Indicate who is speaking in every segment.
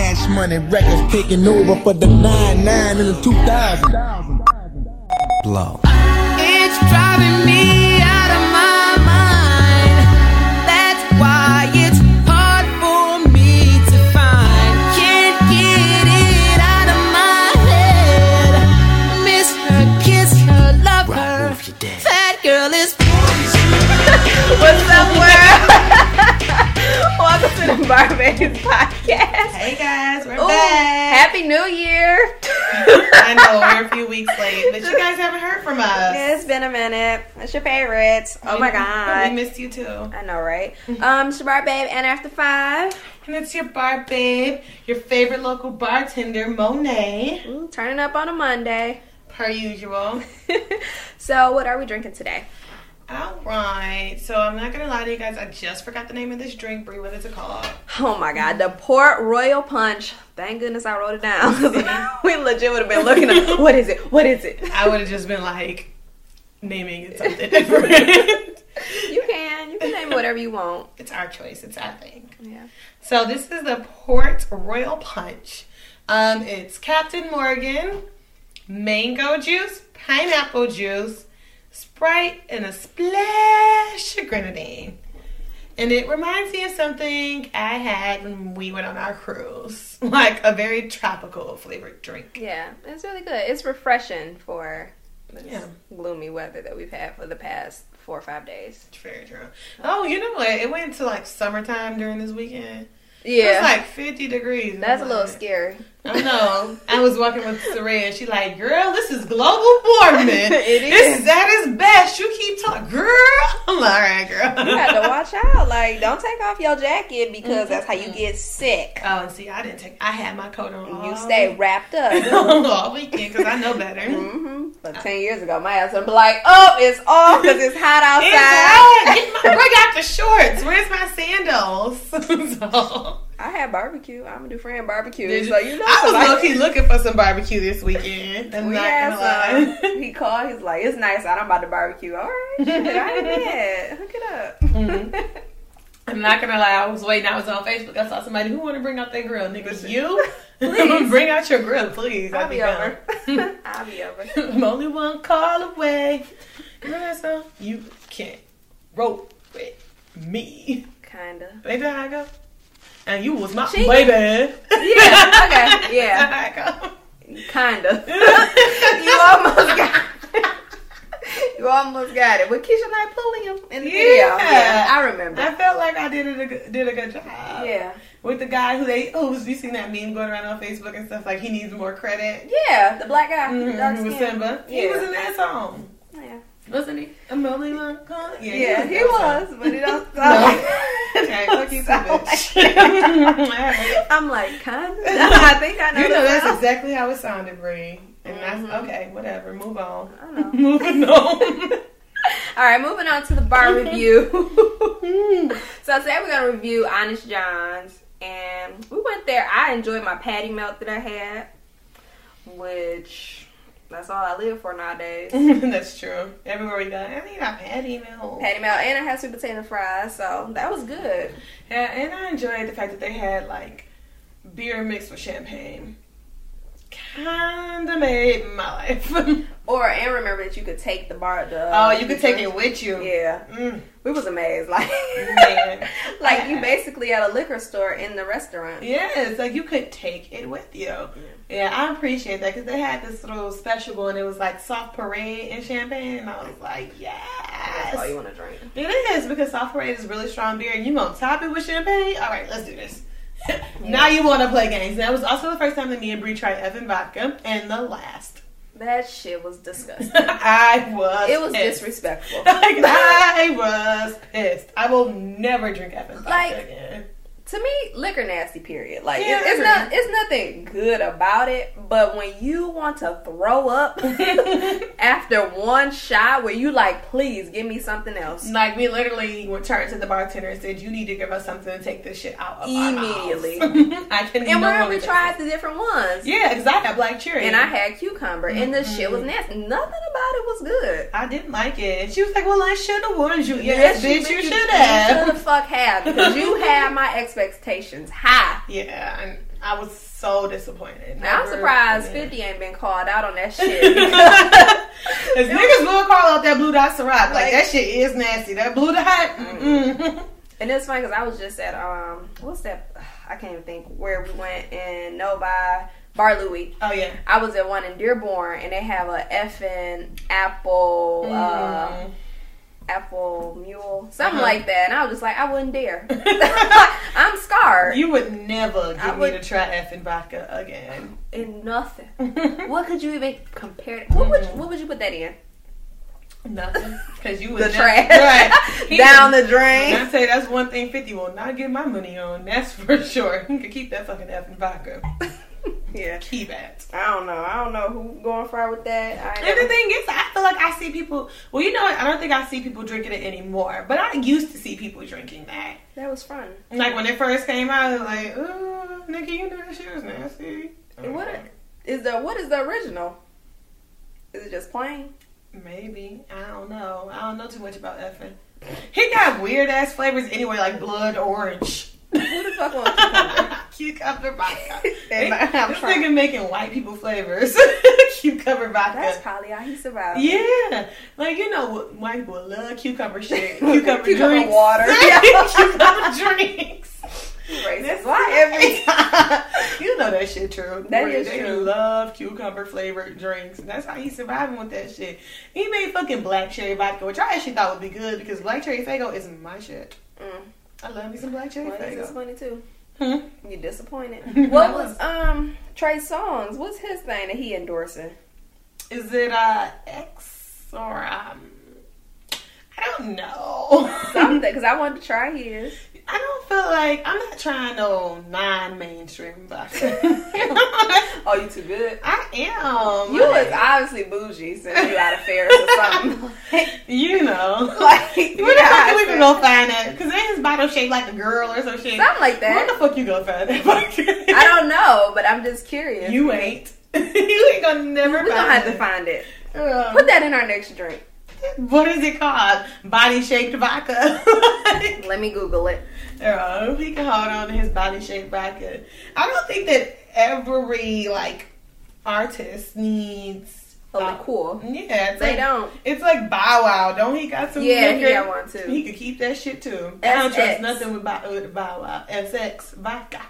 Speaker 1: Cash money records taking over for the 9-9 in the 2000. Blow.
Speaker 2: It's driving me out of my mind. That's why it's hard for me to find. Can't get it out of my head. Miss her, kiss her, love her. That girl is.
Speaker 3: What's up, world? The Barbados Podcast.
Speaker 4: Hey guys, we're
Speaker 3: Ooh,
Speaker 4: back.
Speaker 3: Happy New Year.
Speaker 4: I know we're a few weeks late, but you guys haven't heard from us.
Speaker 3: It's been a minute. It's your favorites. Oh my god.
Speaker 4: We missed you too.
Speaker 3: I know, right? Um, it's your bar babe, and after five,
Speaker 4: And it's your bar babe, your favorite local bartender, Monet,
Speaker 3: Ooh, turning up on a Monday.
Speaker 4: per usual.
Speaker 3: so, what are we drinking today?
Speaker 4: All right, so I'm not gonna lie to you guys. I just forgot the name of this drink. Brie, what is it called?
Speaker 3: Oh my god, the Port Royal Punch. Thank goodness I wrote it down. we legit would have been looking at what is it? What is it?
Speaker 4: I would have just been like naming it something different.
Speaker 3: You can. You can name it whatever you want.
Speaker 4: it's our choice. It's our thing.
Speaker 3: Yeah.
Speaker 4: So this is the Port Royal Punch. Um, it's Captain Morgan, mango juice, pineapple juice, Sprite, and a splash of grenadine. And it reminds me of something I had when we went on our cruise, like a very tropical flavored drink.
Speaker 3: Yeah, it's really good. It's refreshing for this
Speaker 4: Yeah.
Speaker 3: gloomy weather that we've had for the past four or five days.
Speaker 4: It's very true. Oh, you know what? It went to like summertime during this weekend. It
Speaker 3: Yeah,
Speaker 4: was like 50 degrees.
Speaker 3: that's a little
Speaker 4: like,
Speaker 3: scary.
Speaker 4: I know. I was walking with Saray and she like, girl, this is global warming.
Speaker 3: It
Speaker 4: This
Speaker 3: is.
Speaker 4: at its best. You keep talking, girl. I'm like, all right, girl.
Speaker 3: You have to watch out. Like, don't take off your jacket because that's how you get sick.
Speaker 4: Oh, and see, I didn't take. I had my coat on.
Speaker 3: You stay wrapped up.
Speaker 4: all weekend because I know better.
Speaker 3: hmm But ten years ago, my ass would be like, "Oh, it's off because it's hot
Speaker 4: It's
Speaker 3: outside."
Speaker 4: hot. Get my, bring out the shorts. Where's my sandals? so,
Speaker 3: I had barbecue. I'm gonna do friend barbecue.
Speaker 4: did
Speaker 3: So you know,
Speaker 4: I was key looking for some barbecue this weekend. I'm
Speaker 3: We
Speaker 4: not
Speaker 3: had some. He called. He's like, "It's nice out. I'm about to barbecue." All right, shit, I ain't mad. Hook it up.
Speaker 4: Mhm. I'm not gonna lie, I was waiting. I was on Facebook. I saw somebody who want to bring out their grill. Niggas, you
Speaker 3: Please.
Speaker 4: bring out your grill, please.
Speaker 3: I'll
Speaker 4: I'll
Speaker 3: be
Speaker 4: be
Speaker 3: over. I'll be over.
Speaker 4: I'm only one call away. You know that song? You can't rope with me.
Speaker 3: Kinda.
Speaker 4: Baby, how I go? And you was my
Speaker 3: She-
Speaker 4: baby.
Speaker 3: Yeah. Okay. Yeah.
Speaker 4: How I?
Speaker 3: Kinda. you almost got. It. You almost got it. With Keshia Knight Pulliam him in the video.
Speaker 4: Yeah.
Speaker 3: Yeah, I remember.
Speaker 4: I felt like I did a good, did a good job.
Speaker 3: Yeah.
Speaker 4: With the guy who they oh you seen that meme going around on Facebook and stuff like he needs more credit.
Speaker 3: Yeah, the black guy.
Speaker 4: Mm-hmm.
Speaker 3: Dark
Speaker 4: With
Speaker 3: skin.
Speaker 4: Simba. He was in that song.
Speaker 3: Yeah.
Speaker 4: Wasn't he? I'm only call. Yeah,
Speaker 3: Yeah,
Speaker 4: in
Speaker 3: he
Speaker 4: that
Speaker 3: was, but he don't
Speaker 4: No.
Speaker 3: sound
Speaker 4: Okay, fuck you,
Speaker 3: sound
Speaker 4: bitch.
Speaker 3: like- I'm like, kind of. I think I know.
Speaker 4: You know that's
Speaker 3: song.
Speaker 4: exactly how it sounded, Brie. And
Speaker 3: Mhm.
Speaker 4: that's okay. Whatever. Move on.
Speaker 3: I know.
Speaker 4: Moving on.
Speaker 3: All right, moving on to the bar review. so today we're gonna review Honest John's, and we went there. I enjoyed my patty melt that I had, which that's all I live for nowadays.
Speaker 4: that's true. Everywhere we go, I need a patty melt.
Speaker 3: patty melt, and I had sweet potato fries, so that was good.
Speaker 4: Yeah, and I enjoyed the fact that they had like beer mixed with champagne. Kinda made my life.
Speaker 3: Or and remember that you could take the bar. The
Speaker 4: oh, you could take it with you.
Speaker 3: Yeah,
Speaker 4: Mm,
Speaker 3: we was amazed. Like, like you basically at a liquor store in the restaurant.
Speaker 4: Yes, like you could take it with you. Yeah, I appreciate that because they had this little special and It was like soft parade and champagne, and I was like, yes.
Speaker 3: That's all you want to drink.
Speaker 4: It is because soft parade is really strong beer. and You gonna top it with champagne? All right, let's do this. now you want to play games. That was also the first time that me and Brie tried Effen vodka, and the last.
Speaker 3: That shit was disgusting.
Speaker 4: I was.
Speaker 3: It was
Speaker 4: pissed.
Speaker 3: disrespectful.
Speaker 4: Like I was pissed. I will never drink Effen vodka
Speaker 3: Like,
Speaker 4: again.
Speaker 3: To me, liquor nasty. Period. Like
Speaker 4: Yeah,
Speaker 3: it- it's not, it's nothing good about it. But when you want to throw up after one shot, where you like, please give me something else
Speaker 4: Like we literally turned to the bartender and said, "You need to give us something to take this shit out of
Speaker 3: Immediately.
Speaker 4: I can.
Speaker 3: And
Speaker 4: no
Speaker 3: we tried the different ones.
Speaker 4: Yeah, because I had black cherry,
Speaker 3: And I had cucumber, and the shit was mm-hmm. nasty. Nothing about it was good.
Speaker 4: I didn't like it. She was like, "Well, I should have warned you."
Speaker 3: Yes,
Speaker 4: Yes, bitch, you should have.
Speaker 3: Should the fuck have because you had my expectations high.
Speaker 4: Yeah, and I was so disappointed.
Speaker 3: Now, I'm surprised
Speaker 4: again.
Speaker 3: 50 ain't been called out on that shit.
Speaker 4: Cause niggas will call out that blue dot Ciroc. Like,
Speaker 3: Like-
Speaker 4: that shit is nasty. That blue dot. Mm-mm.
Speaker 3: and it's funny because I was just at, um, what's that? I can't even think where we went in Novi, Bar Louie.
Speaker 4: Oh yeah.
Speaker 3: I was at one in Dearborn and they have a Effen apple, uh,
Speaker 4: Mm.
Speaker 3: Apple mule, something
Speaker 4: Uh-huh.
Speaker 3: like that. And I was just like, I wouldn't dare. I'm scarred.
Speaker 4: You would never
Speaker 3: I
Speaker 4: get
Speaker 3: would-
Speaker 4: me to try Effen vodka again.
Speaker 3: in nothing. what could you even compare? What would
Speaker 4: Mm-hmm.
Speaker 3: what would you put that in?
Speaker 4: Nothing. Because you would
Speaker 3: The trash
Speaker 4: Right.
Speaker 3: Down the drain.
Speaker 4: And I say that's one thing 50 will not get my money on. That's for sure. He could keep that fucking Effen vodka.
Speaker 3: Yeah.
Speaker 4: Keep it.
Speaker 3: I don't know. I don't know who going far with that. I
Speaker 4: And the thing is, I feel like I see people. Well, you know what? I don't think I see people drinking it anymore. But I used to see people drinking that.
Speaker 3: that was fun.
Speaker 4: Like when it first came out, like, oh, nigga, you know that shit was nasty.
Speaker 3: What is the what is the original? Is it just plain?
Speaker 4: Maybe. I don't know. I don't know too much about Effen. He got weird ass flavors anyway, like blood orange.
Speaker 3: Who the fuck wants cucumber?
Speaker 4: Cucumber vodka.
Speaker 3: They might have
Speaker 4: this nigga making white people flavors. cucumber vodka.
Speaker 3: That's probably how he survived.
Speaker 4: Yeah, like you know, white people love cucumber shit, cucumber,
Speaker 3: Cucumber
Speaker 4: drinks,
Speaker 3: water.
Speaker 4: cucumber drinks.
Speaker 3: Racist. Why every
Speaker 4: you know that shit true.
Speaker 3: That
Speaker 4: Boy,
Speaker 3: is
Speaker 4: they
Speaker 3: true.
Speaker 4: love cucumber flavored drinks. And that's how he's surviving with that shit. He made fucking black cherry vodka, which I actually thought would be good because black cherry Faygo is my shit.
Speaker 3: Mm.
Speaker 4: I love me some black cherry
Speaker 3: Well,
Speaker 4: Faygo.
Speaker 3: funny too.
Speaker 4: Hmm?
Speaker 3: You disappointed. what was um Trey Songz? What's his thing that he endorsing?
Speaker 4: Is it uh X or um? I don't know.
Speaker 3: Something because I wanted to try his.
Speaker 4: I don't feel like I'm not trying no non-mainstream vodka.
Speaker 3: Oh, you too good.
Speaker 4: I am.
Speaker 3: You was obviously bougie since you out of Ferris or something.
Speaker 4: you know.
Speaker 3: like
Speaker 4: Where the fuck you even gonna find that? Because ain't his bottle shaped like a girl or some shit.
Speaker 3: Something like that.
Speaker 4: Where the fuck you gonna find that?
Speaker 3: I don't know, but I'm just curious.
Speaker 4: You ain't. you ain't gonna never
Speaker 3: We're
Speaker 4: find
Speaker 3: gonna have
Speaker 4: it.
Speaker 3: to find it.
Speaker 4: Um,
Speaker 3: Put that in our next drink.
Speaker 4: What is it called? Body shaped vodka.
Speaker 3: Let me Google it.
Speaker 4: Uh, he can hold on to his body shaped vodka. I don't think that every like artist needs.
Speaker 3: A
Speaker 4: uh,
Speaker 3: liqueur.
Speaker 4: Yeah, it's
Speaker 3: They
Speaker 4: like,
Speaker 3: don't.
Speaker 4: It's like Bow Wow. Don't he got some?
Speaker 3: Yeah, he
Speaker 4: liquor?
Speaker 3: got one too.
Speaker 4: He could keep that shit too. I don't trust nothing with Bow, with Bow Wow. SX vodka,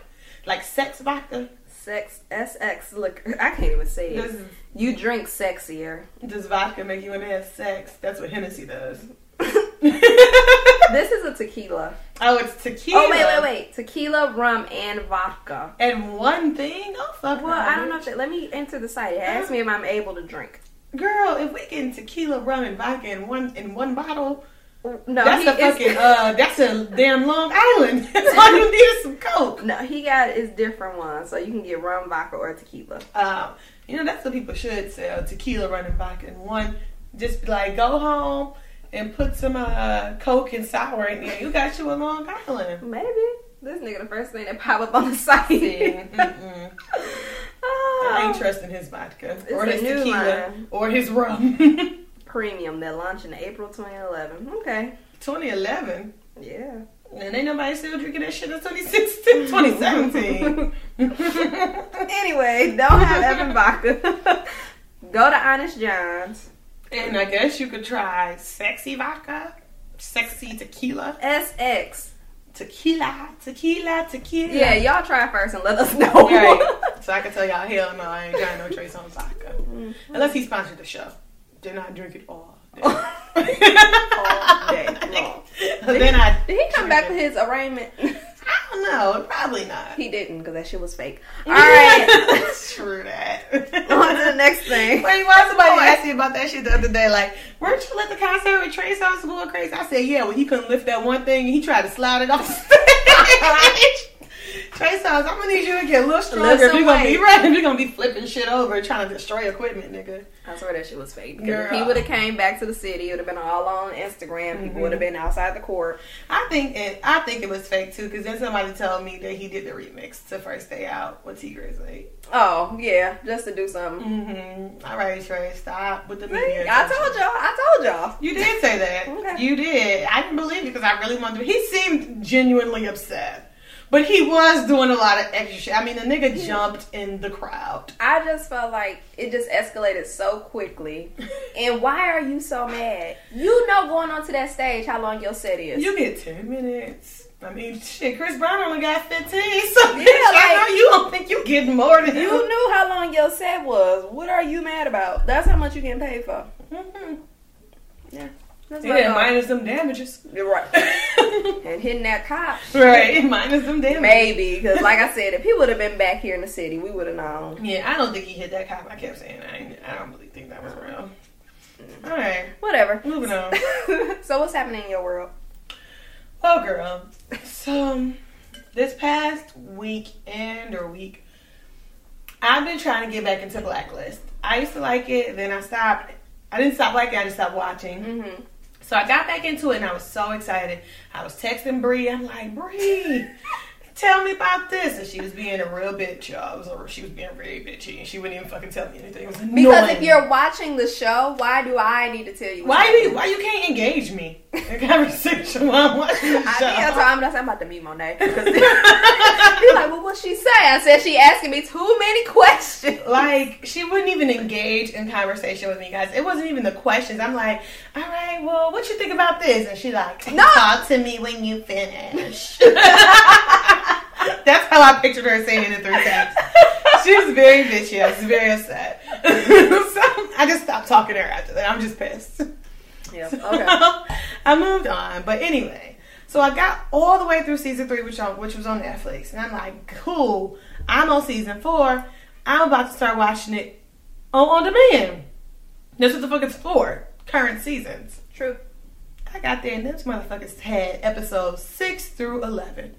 Speaker 4: like sex vodka.
Speaker 3: Sex SX liquor. I can't even say it. You drink sexier.
Speaker 4: does vodka make you want to have sex? That's what Hennessy does.
Speaker 3: This is a tequila.
Speaker 4: oh, it's tequila.
Speaker 3: Oh wait, wait, wait. Tequila, rum, and vodka.
Speaker 4: And one thing. Oh fuck.
Speaker 3: Well, I don't know if that, let me enter the site. It asks me if I'm able to drink.
Speaker 4: Girl, if we getting tequila, rum, and vodka in one in one bottle,
Speaker 3: No,
Speaker 4: that's a fucking uh, that's a damn Long Island. That's all you need is some coke.
Speaker 3: No, he got his different ones, so you can get rum, vodka, or tequila.
Speaker 4: Um, you know that's what people should sell: tequila, rum, and vodka in one. Just be like, go home and put some uh, coke and sour in there. You got you a Long Island.
Speaker 3: Maybe this nigga the first thing that pop up on the site.
Speaker 4: Mm-mm. I ain't trusting his vodka or his tequila
Speaker 3: line.
Speaker 4: or his rum.
Speaker 3: premium that launched in April 2011. Okay,
Speaker 4: 2011.
Speaker 3: yeah.
Speaker 4: And ain't nobody still drinking that shit in 2016, 2017.
Speaker 3: Anyway, don't have Effen vodka. Go to Honest John's.
Speaker 4: and I guess you could try sexy vodka, sexy tequila,
Speaker 3: SX.
Speaker 4: tequila, tequila, tequila.
Speaker 3: Yeah, y'all try first and let us know.
Speaker 4: Right. So I can tell y'all, hell no, I ain't trying no Trey Songz vodka. Mm-hmm. Unless he sponsored the show. Then I drink it all day.
Speaker 3: All day long.
Speaker 4: then I.
Speaker 3: Did he come back
Speaker 4: it.
Speaker 3: with his arraignment?
Speaker 4: I don't know. Probably not.
Speaker 3: he didn't because that shit was fake. All right.
Speaker 4: True that.
Speaker 3: On to the next thing.
Speaker 4: Wait, why somebody asked me about that shit the other day? Like, weren't you at the concert with Trey Songz going crazy? I said, yeah, well, he couldn't lift that one thing and he tried to slide it off stage. Trey Songz, I'm gonna need you to get a little stronger
Speaker 3: Lift
Speaker 4: if
Speaker 3: some
Speaker 4: you're gonna be right. If you're gonna be flipping shit over trying to destroy equipment, nigga.
Speaker 3: I swear that shit was fake.
Speaker 4: Girl.
Speaker 3: If he would have came back to the city, it would have been all on Instagram. People would have been outside the court.
Speaker 4: I think it. I think it was fake too, because then somebody told me that he did the remix to First Day Out with Tee Grizzley.
Speaker 3: Oh yeah, just to do something.
Speaker 4: Mm-hmm. All right, Trey, stop with the
Speaker 3: See,
Speaker 4: media.
Speaker 3: I told y'all. I told y'all.
Speaker 4: You did say that.
Speaker 3: Okay.
Speaker 4: You did. I didn't believe it because I really wanted to. He seemed genuinely upset. But he was doing a lot of extra shit. I mean, the nigga jumped in the crowd.
Speaker 3: I just felt like it just escalated so quickly. and why are you so mad? You know, going onto that stage, how long your set is.
Speaker 4: You get 10 minutes. I mean, shit, Chris Brown only got 15, so yeah,
Speaker 3: like-
Speaker 4: I know you don't think you getting more than
Speaker 3: You
Speaker 4: him.
Speaker 3: knew how long your set was. What are you mad about? That's how much you getting paid for.
Speaker 4: Mhm.
Speaker 3: Yeah. That's
Speaker 4: Yeah, minus them damages.
Speaker 3: You're right. and hitting that cop.
Speaker 4: right, minus them damages.
Speaker 3: Maybe, because like I said, if he would have been back here in the city, we would have known.
Speaker 4: Yeah, I don't think he hit that cop. I kept saying I, I don't really think that was real. All right,
Speaker 3: Whatever.
Speaker 4: moving on.
Speaker 3: so what's happening in your world?
Speaker 4: Well, girl, so this past weekend or week, I've been trying to get back into Blacklist. I used to like it, then I stopped. I didn't stop liking it, I just stopped watching.
Speaker 3: Mm-hmm.
Speaker 4: So I got back into it and I was so excited. I was texting Bree. I'm like, Bree, tell me about this. And she was being a real bitch, y'all. Was, she was being very bitchy and she wouldn't even fucking tell me anything. It was annoying.
Speaker 3: Because if you're watching the show, why do I need to tell you?
Speaker 4: why you why you can't engage me in conversation while I'm watching the
Speaker 3: I
Speaker 4: show?
Speaker 3: think that's why I'm, I'm about to meet Monet. He's like, well, what she say? I said she asking me too many questions.
Speaker 4: like she wouldn't even engage in conversation with me, guys. It wasn't even the questions. I'm like, all right, well, what you think about this? And she like,
Speaker 3: No.
Speaker 4: talk to me when you finish. That's how I pictured her saying it in three times. She was very bitchy. I was very upset. so I just stopped talking to her after that. I'm just pissed.
Speaker 3: Yeah.
Speaker 4: So,
Speaker 3: Okay.
Speaker 4: I moved on. But anyway, so I got all the way through season three, which on which was on Netflix, and I'm like, cool. I'm on season four. I'm about to start watching it on on demand. That's what the fuck it's for. Current seasons.
Speaker 3: True.
Speaker 4: I got there and those motherfuckers had episodes six through eleven.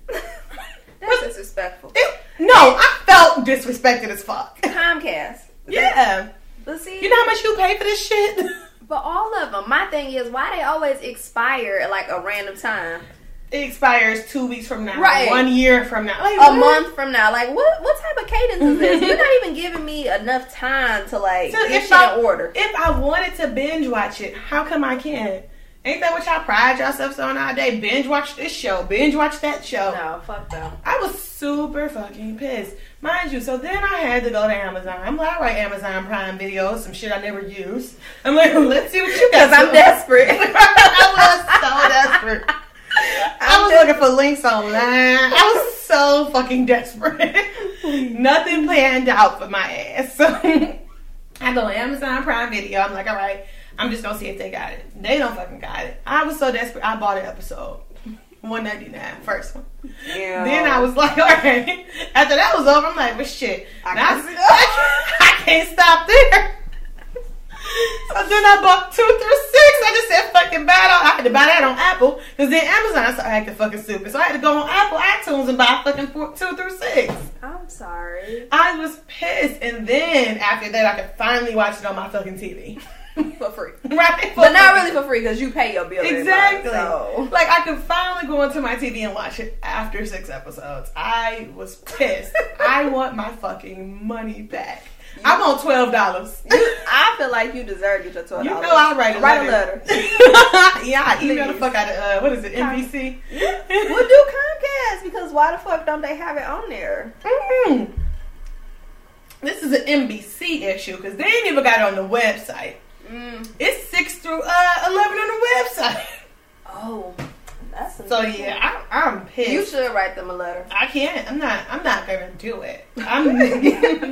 Speaker 3: That's disrespectful.
Speaker 4: It- no, I felt disrespected as fuck.
Speaker 3: Comcast.
Speaker 4: Yeah.
Speaker 3: But see,
Speaker 4: You know how much you pay for this shit?
Speaker 3: but all of them. My thing is, why they always expire at like a random time,
Speaker 4: It expires two weeks from now.
Speaker 3: Right.
Speaker 4: One year from now. Like,
Speaker 3: a
Speaker 4: what?
Speaker 3: month from now. Like, what what type of cadence is this? You're not even giving me enough time to like
Speaker 4: So
Speaker 3: get
Speaker 4: if
Speaker 3: shit
Speaker 4: I-
Speaker 3: in order.
Speaker 4: If I wanted to binge watch it, how come I can't? Ain't that what y'all pride yourselves on all day? Binge watch this show, binge watch that show.
Speaker 3: No, fuck them.
Speaker 4: I was super fucking pissed. Mind you, so then I had to go to Amazon. I'm like, all right, Amazon Prime Video, some shit I never use. I'm like, let's see what you got.
Speaker 3: Because I'm desperate.
Speaker 4: I was so desperate. I was looking for links online. I was so fucking desperate. Nothing planned out for my ass. So I go on Amazon Prime Video. I'm like, all right, I'm just gonna see if they got it. They don't fucking got it. I was so desperate. I bought an episode. 199 first one.
Speaker 3: Yeah.
Speaker 4: Then I was like, all right. After that was over, I'm like, well, shit.
Speaker 3: I
Speaker 4: Now
Speaker 3: can't-
Speaker 4: I can't stop there. So then I bought two through six. I just said fucking buy it on. I had to buy that on Apple because then Amazon started acting fucking stupid. So I had to go on Apple iTunes and buy fucking four, two through six.
Speaker 3: I'm sorry.
Speaker 4: I was pissed, and then after that, I could finally watch it on my fucking TV.
Speaker 3: For free.
Speaker 4: right?
Speaker 3: But not really for free because you pay your bill. every month,
Speaker 4: Exactly.
Speaker 3: so.
Speaker 4: Like I could finally go onto my TV and watch it after six episodes. I was pissed. I want my fucking money back. I want twelve dollars.
Speaker 3: I feel like you deserve your twelve dollars.
Speaker 4: You know I write a
Speaker 3: write
Speaker 4: letter.
Speaker 3: a letter.
Speaker 4: yeah, I email the fuck out of uh, what is it, NBC?
Speaker 3: we'll do Comcast because why the fuck don't they have it on there?
Speaker 4: Mhm. This is an NBC issue because they ain't even got it on the website.
Speaker 3: Mm.
Speaker 4: It's six through uh, eleven on the website.
Speaker 3: Oh, that's a
Speaker 4: So yeah, I, I'm pissed.
Speaker 3: You should write them a letter.
Speaker 4: I can't. I'm not. I'm not gonna do it. I'm.
Speaker 3: I'm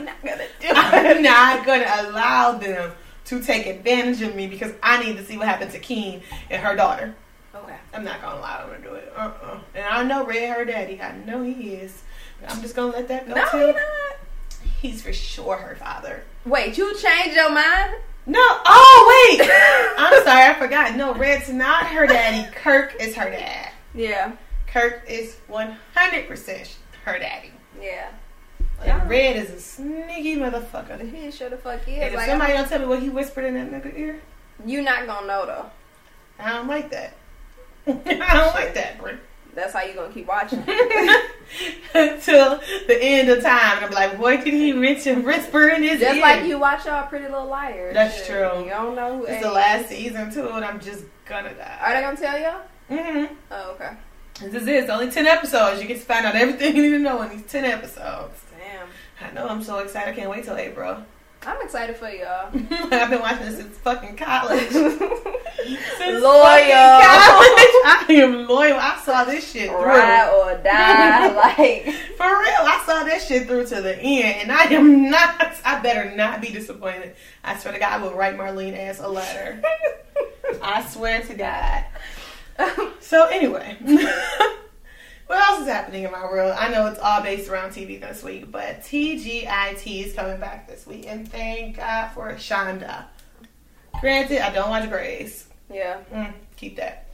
Speaker 3: not gonna do it.
Speaker 4: I'm not gonna allow them to take advantage of me because I need to see what happened to Keen and her daughter.
Speaker 3: Okay.
Speaker 4: I'm not gonna allow them to do it. Uh-uh. And I know Red her daddy. I know he is. I'm just gonna let that go
Speaker 3: No,
Speaker 4: too.
Speaker 3: you're not.
Speaker 4: He's for sure her father.
Speaker 3: Wait, you changed your mind?
Speaker 4: No. Oh wait. I'm sorry. I forgot. No, Red's not her daddy. Kirk is her dad.
Speaker 3: Yeah.
Speaker 4: Kirk is 100 percent her daddy.
Speaker 3: Yeah.
Speaker 4: And Red is a sneaky motherfucker.
Speaker 3: He sure the fuck is.
Speaker 4: And if
Speaker 3: Like,
Speaker 4: somebody don't tell me what he whispered in that nigga ear,
Speaker 3: you not gonna know though.
Speaker 4: I don't like that. I don't like that, bro.
Speaker 3: That's how you're gonna keep watching.
Speaker 4: Until the end of time, and I'm like, what did he mention whisper in his
Speaker 3: Just
Speaker 4: ear?
Speaker 3: like you watch y'all Pretty Little Liars.
Speaker 4: That's true.
Speaker 3: You don't know who.
Speaker 4: It's the last season too, and I'm just gonna die.
Speaker 3: Are they gonna tell y'all?
Speaker 4: hmm
Speaker 3: Oh, okay.
Speaker 4: This is it. It's only 10 episodes. You get to find out everything you need to know in these 10 episodes.
Speaker 3: Damn.
Speaker 4: I know. I'm so excited. I can't wait till April.
Speaker 3: I'm excited for y'all.
Speaker 4: I've been watching this since fucking college. Since
Speaker 3: Loyal.
Speaker 4: fucking college. I am loyal. I saw this shit through.
Speaker 3: Ride or die. like,
Speaker 4: For real, I saw this shit through to the end, and I am not. I better not be disappointed. I swear to God, I will write Marlene ass a letter. I swear to God. So anyway, what else is happening in my world? I know it's all based around TV this week, but TGIT is coming back this week, and thank God for Shonda. Granted, I don't watch Grey's.
Speaker 3: yeah.
Speaker 4: Mm, keep that.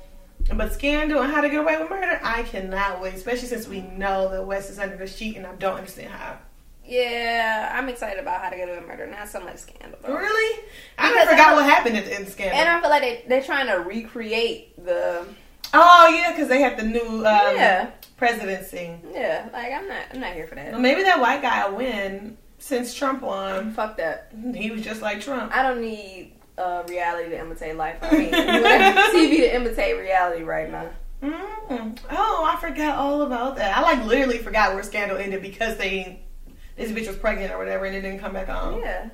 Speaker 4: But Scandal and How to Get Away with Murder, I cannot wait, especially since we know that Wes is under the sheet, and I don't understand how.
Speaker 3: Yeah, I'm excited about how to get away with murder. Not so much scandal. though.
Speaker 4: Really? I
Speaker 3: Because
Speaker 4: forgot
Speaker 3: I-
Speaker 4: what happened in, in Scandal.
Speaker 3: And I feel like they, they're trying to recreate the
Speaker 4: oh yeah, because they had the new um,
Speaker 3: Yeah.
Speaker 4: Presidency.
Speaker 3: yeah. Like I'm not I'm not here for that.
Speaker 4: Well, maybe that white guy will win since Trump won.
Speaker 3: Fuck that.
Speaker 4: He was just like Trump.
Speaker 3: I don't need uh, reality to imitate life. I mean, TV to imitate reality right now.
Speaker 4: Mm. Oh, I forgot all about that. I like literally forgot where Scandal ended because they this bitch was pregnant or whatever, and it didn't come back on.
Speaker 3: Yeah.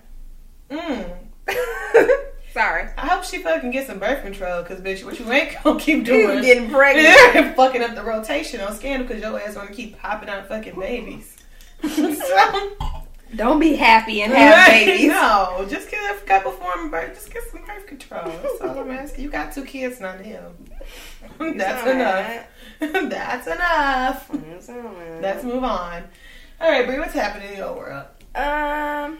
Speaker 4: Mm.
Speaker 3: Sorry.
Speaker 4: I hope she fucking get some birth control, cause bitch, what you ain't gonna keep doing?
Speaker 3: You
Speaker 4: doing?
Speaker 3: getting pregnant.
Speaker 4: Yeah, fucking up the rotation on Scandal, cause your ass wanna keep popping out fucking babies. so,
Speaker 3: Don't be happy and have babies.
Speaker 4: No, just get a couple form of birth. Just get some birth control. That's all I'm asking. You got two kids, not him. That's
Speaker 3: sound
Speaker 4: enough. That's enough. Let's move on. All right, Brie, what's happening in your world?
Speaker 3: Um,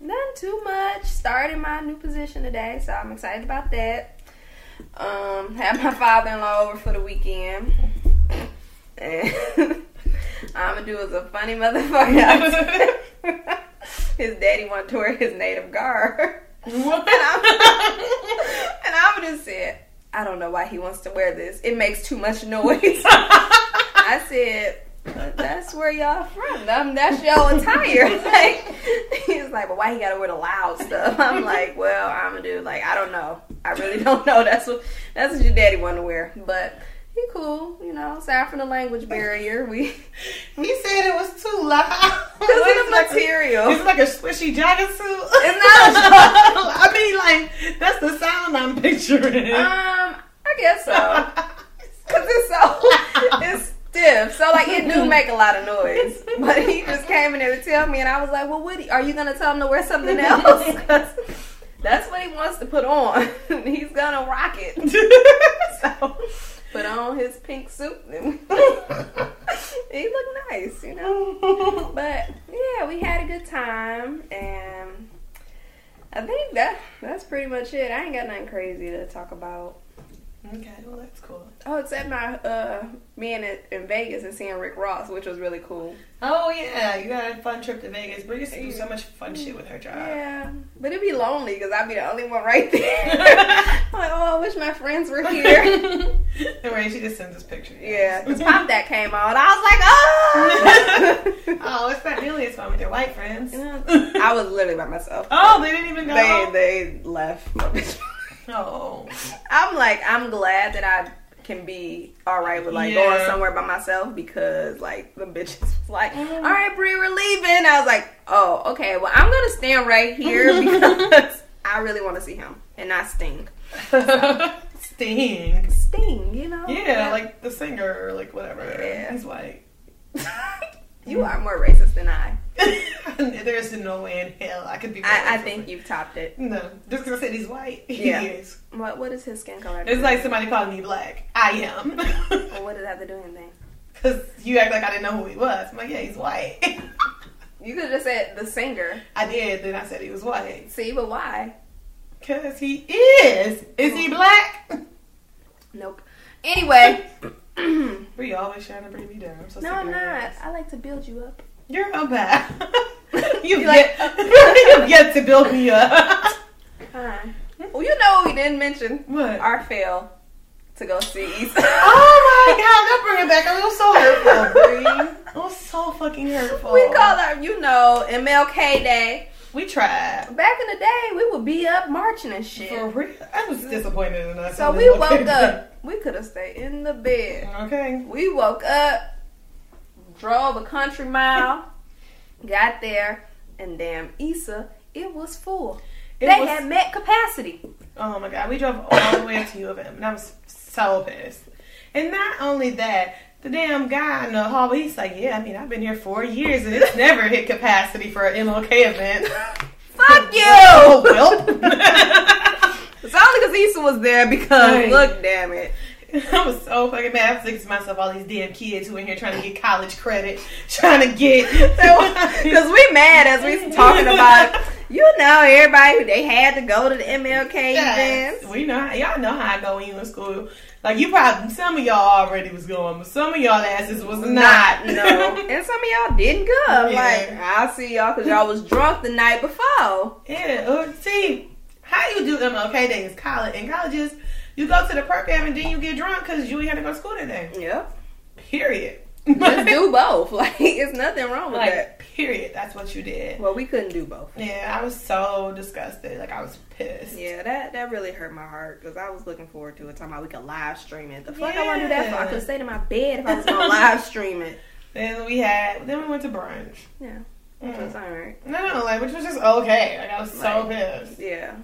Speaker 3: nothing too much. Started my new position today, so I'm excited about that. Um, had my father-in-law over for the weekend, and I'm gonna do is a funny motherfucker. his daddy wanted to wear his native garb,
Speaker 4: What?
Speaker 3: and I'm gonna just said, I don't know why he wants to wear this. It makes too much noise. I said, that's where y'all from. That's your attire. like, he's like, but why he gotta wear the loud stuff? I'm like, well, I'm gonna do like I don't know. I really don't know. That's what that's what your daddy want to wear. But he cool, you know. Aside from the language barrier, we
Speaker 4: He said it was too loud.
Speaker 3: because of
Speaker 4: It's
Speaker 3: the
Speaker 4: like a-
Speaker 3: material.
Speaker 4: It's like a swishy jogging suit.
Speaker 3: It's not a-
Speaker 4: I mean, like that's the sound I'm picturing.
Speaker 3: um, I guess so. Cause it's so it's stiff. So like it do make a lot of noise. But he just came in there to tell me and I was like, Well Woody, are you gonna tell him to wear something else? that's what he wants to put on. He's gonna rock it. So put on his pink suit and he looked nice, you know. But yeah, we had a good time and I think that that's pretty much it. I ain't got nothing crazy to talk about.
Speaker 4: Okay, well that's cool.
Speaker 3: Oh, except my uh being in, in Vegas and seeing Rick Ross, which was really cool.
Speaker 4: Oh yeah, you had a fun trip to Vegas. Brie used to do so much fun shit with her job.
Speaker 3: Yeah, but it'd be lonely because I'd be the only one right there. I'm like, oh, I wish my friends were here.
Speaker 4: Don't worry, she just sends us pictures.
Speaker 3: yeah, because Pop That came on. I was like, oh.
Speaker 4: oh, it's not nearly as fun with your white friends.
Speaker 3: I was literally by myself.
Speaker 4: Oh, they didn't even know.
Speaker 3: They they left.
Speaker 4: Oh,
Speaker 3: I'm like, I'm glad that I can be all right with like
Speaker 4: Yeah.
Speaker 3: going somewhere by myself because like the bitches was like, mm. all right, Brie, we're leaving. I was like, oh, okay. Well, I'm gonna stand right here because I really want to see him and not Sting.
Speaker 4: Sting.
Speaker 3: Sting, you know?
Speaker 4: Yeah, like the singer, or like whatever.
Speaker 3: Yeah.
Speaker 4: He's white.
Speaker 3: you are more racist than I.
Speaker 4: There's no way in hell I could be.
Speaker 3: I, I think you've topped it.
Speaker 4: no, just because I said he's white.
Speaker 3: Yeah.
Speaker 4: He is.
Speaker 3: What What is his skin color?
Speaker 4: It's like somebody calling me black. I am.
Speaker 3: Well, what does that have to do with anything?
Speaker 4: Because you act like I didn't know who he was. I'm like, yeah, he's white.
Speaker 3: You could have just said the singer.
Speaker 4: I did. Then I said he was white.
Speaker 3: See, but why?
Speaker 4: Because he is. Is he black?
Speaker 3: Nope. Anyway,
Speaker 4: Were you always trying to bring me down? I'm so
Speaker 3: no, I'm not.
Speaker 4: ass.
Speaker 3: I like to build you up.
Speaker 4: You're a bad.
Speaker 3: You like-
Speaker 4: yet, you've yet to build me up.
Speaker 3: Fine. Hmm? Well, you know we didn't mention?
Speaker 4: What?
Speaker 3: Our fail to go see.
Speaker 4: Oh my god, don't bring it back. It was so hurtful, Bree. It was so fucking hurtful.
Speaker 3: we call her, you know, MLK Day.
Speaker 4: We tried.
Speaker 3: Back in the day, we would be up marching and shit.
Speaker 4: For real. I was mm-hmm. disappointed in us.
Speaker 3: So we woke up. We could have stayed in the bed.
Speaker 4: Okay.
Speaker 3: We woke up, drove a country mile, got there, and damn Issa, it was full.
Speaker 4: It
Speaker 3: they
Speaker 4: was-
Speaker 3: had met capacity.
Speaker 4: Oh my god, we drove all the way to U of M, and I was so pissed. And not only that, the damn guy in the hallway, he's like, "Yeah, I mean, I've been here four years, and it's never hit capacity for an MLK event."
Speaker 3: Fuck you!
Speaker 4: Oh well.
Speaker 3: It's only because Issa was there because
Speaker 4: Right.
Speaker 3: look, damn it.
Speaker 4: I was so fucking mad. I was thinking to myself, all these damn kids who in here trying to get college credit, trying to get.
Speaker 3: Because we mad as we talking about, you know, everybody who they had to go to the MLK
Speaker 4: Yes.
Speaker 3: events.
Speaker 4: We know y'all know how I go when you in school. Like you probably some of y'all already was going, but some of y'all asses was not.
Speaker 3: no. And some of y'all didn't come.
Speaker 4: Yeah.
Speaker 3: Like, I see y'all because y'all was drunk the night before.
Speaker 4: yeah. uh, See how you do MLK Day is college. In colleges, you go to the program and then you get drunk because you ain't had to go to school today.
Speaker 3: Yep.
Speaker 4: Period.
Speaker 3: Just do both. Like, it's nothing wrong with that.
Speaker 4: Like period. That's what you did.
Speaker 3: Well, we couldn't do both.
Speaker 4: Yeah, I was so disgusted. Like I was pissed.
Speaker 3: Yeah, that that really hurt my heart because I was looking forward to it. Talking about we could live stream it. The fuck I want to do that for? I could stay in my bed if I was gonna live stream it.
Speaker 4: Then we had. Then we went to brunch.
Speaker 3: Yeah,
Speaker 4: Mm.
Speaker 3: that's all right.
Speaker 4: No, no, like which was just okay. Like I was so
Speaker 3: Right.
Speaker 4: pissed.
Speaker 3: Yeah,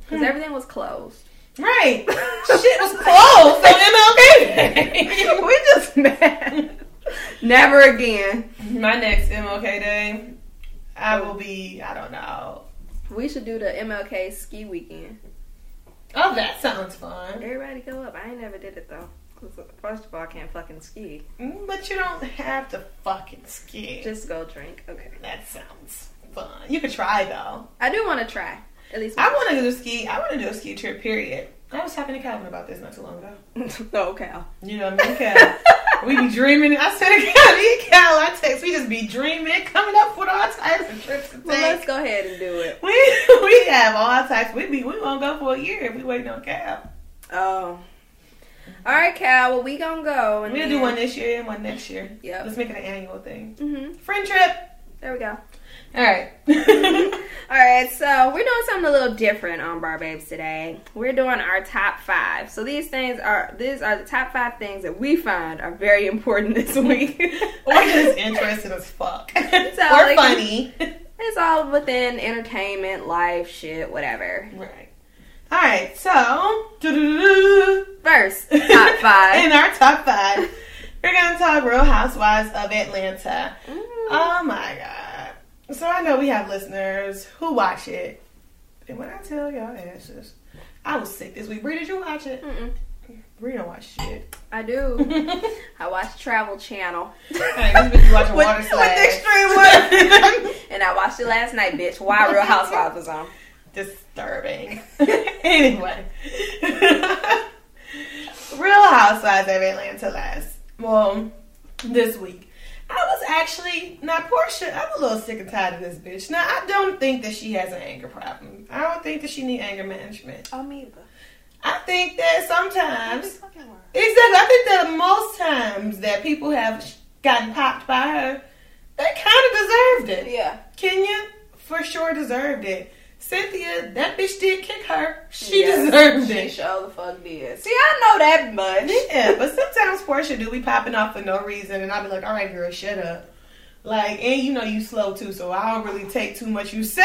Speaker 3: because
Speaker 4: Hmm.
Speaker 3: everything was closed.
Speaker 4: Right. Shit was closed on MLK
Speaker 3: we just mad. Never again.
Speaker 4: My next MLK Day, I will be. I don't know.
Speaker 3: We should do the MLK ski weekend.
Speaker 4: Oh, that sounds fun.
Speaker 3: Everybody go up. I ain't never did it though. First of all, I can't fucking ski.
Speaker 4: Mm, But you don't have to fucking ski.
Speaker 3: Just go drink. Okay.
Speaker 4: that sounds fun. You could try though.
Speaker 3: I do want to try. At least.
Speaker 4: I want to do ski. I want to do a ski trip. Period. I was talking to Calvin about this not too long ago.
Speaker 3: oh, Cal.
Speaker 4: You know what I mean, Cal? we be dreaming. I said Cal, me and Cal, I text. We just be dreaming, coming up with all types of trips to
Speaker 3: Well, let's go ahead and do it.
Speaker 4: We we have all types. We be we won't go for a year if we waiting on Cal.
Speaker 3: Oh. All right, Cal. Well, we gonna go. And
Speaker 4: We'll do one this year and one next year.
Speaker 3: Yeah.
Speaker 4: Let's make it an annual thing.
Speaker 3: Mm-hmm.
Speaker 4: Friend trip.
Speaker 3: There we go.
Speaker 4: All right.
Speaker 3: All right, so we're doing something a little different on Bar Babes today. We're doing our top five. So these things are these are the top five things that we find are very important this week.
Speaker 4: or just interesting as fuck. or
Speaker 3: like-
Speaker 4: funny.
Speaker 3: It's all within entertainment, life, shit, whatever.
Speaker 4: right. All right. So.
Speaker 3: First, top five.
Speaker 4: In our top five, we're gonna talk Real Housewives of Atlanta.
Speaker 3: Mm.
Speaker 4: Oh my god! So I know we have listeners who watch it, and when I tell y'all asses, I was sick this week. Bree, did you watch it?
Speaker 3: Mm-mm.
Speaker 4: Bree don't watch shit.
Speaker 3: I do. I watch Travel Channel.
Speaker 4: Hey, this bitch watching
Speaker 3: With-
Speaker 4: Water
Speaker 3: with
Speaker 4: Slide.
Speaker 3: Extreme Water. and I watched it last night, bitch. Why Real Housewives was on.
Speaker 4: Disturbing. anyway, Real Housewives of Atlanta last. Well, this week. I was actually now Porsha. I'm a little sick and tired of this bitch. Now I don't think that she has an anger problem. I don't think that she need anger management.
Speaker 3: Oh, me either.
Speaker 4: I think that sometimes Exactly. I think that most times that people have gotten popped by her, they kind of deserved it.
Speaker 3: Yeah.
Speaker 4: Kenya for sure deserved it. Cynthia, that bitch did kick her. She
Speaker 3: Yes,
Speaker 4: deserved
Speaker 3: She
Speaker 4: it.
Speaker 3: sure the fuck did. See, I know that much.
Speaker 4: Yeah, but sometimes Porsha do be popping off for no reason, and I be like, all right, girl, shut up. Like, and you know you slow too, so I don't really take too much you say.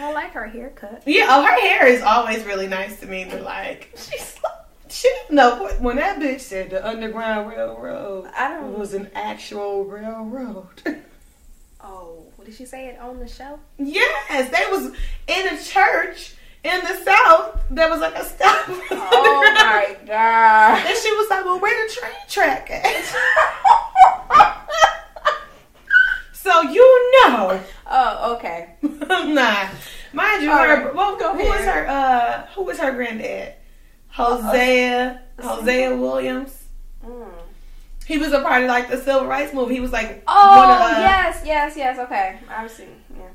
Speaker 3: I like her haircut.
Speaker 4: yeah, oh, her hair is always really nice to me, but like,
Speaker 3: She's
Speaker 4: she no. When that bitch said the Underground Railroad
Speaker 3: I don't.
Speaker 4: It was an actual railroad.
Speaker 3: Oh, did she say it on the show?
Speaker 4: yes, they was in a church in the south. There was like a stop.
Speaker 3: Oh my god.
Speaker 4: And she was like, "Well, where the train track at?" so you know,
Speaker 3: Oh, okay.
Speaker 4: nah. Mind you,
Speaker 3: All
Speaker 4: her.
Speaker 3: right.
Speaker 4: Well,
Speaker 3: Go
Speaker 4: who was her? Uh, who was her granddad? Hosea. Hosea Williams.
Speaker 3: Mm.
Speaker 4: He was a part of like the civil rights movement. He was like
Speaker 3: Oh
Speaker 4: one of,
Speaker 3: yes, yes, yes. Okay, I've seen. Yeah.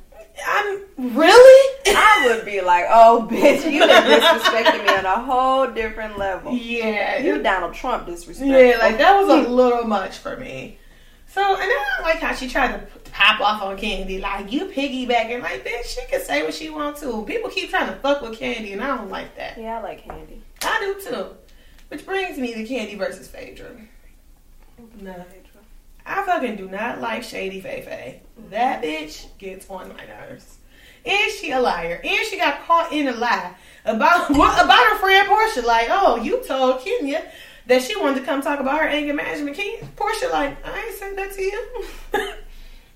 Speaker 4: I'm really.
Speaker 3: I would be like, oh, bitch, you done disrespected me on a whole different level.
Speaker 4: yeah,
Speaker 3: You Donald Trump disrespect.
Speaker 4: Yeah, like that was a little much for me. So, and then I don't like how she tried to pop off on Kandi. Like you piggybacking like bitch, She can say what she wants to. People keep trying to fuck with Kandi, and I don't like that.
Speaker 3: Yeah, I like Kandi.
Speaker 4: I do too. Which brings me to Kandi versus Phaedra. No. I fucking do not like Shady Faye. That bitch gets on my nerves. And she a liar. And she got caught in a lie about what about her friend Porsha. Like, oh, you told Kenya that she wanted to come talk about her anger management. Kenya, Porsha, like, I ain't said that to you.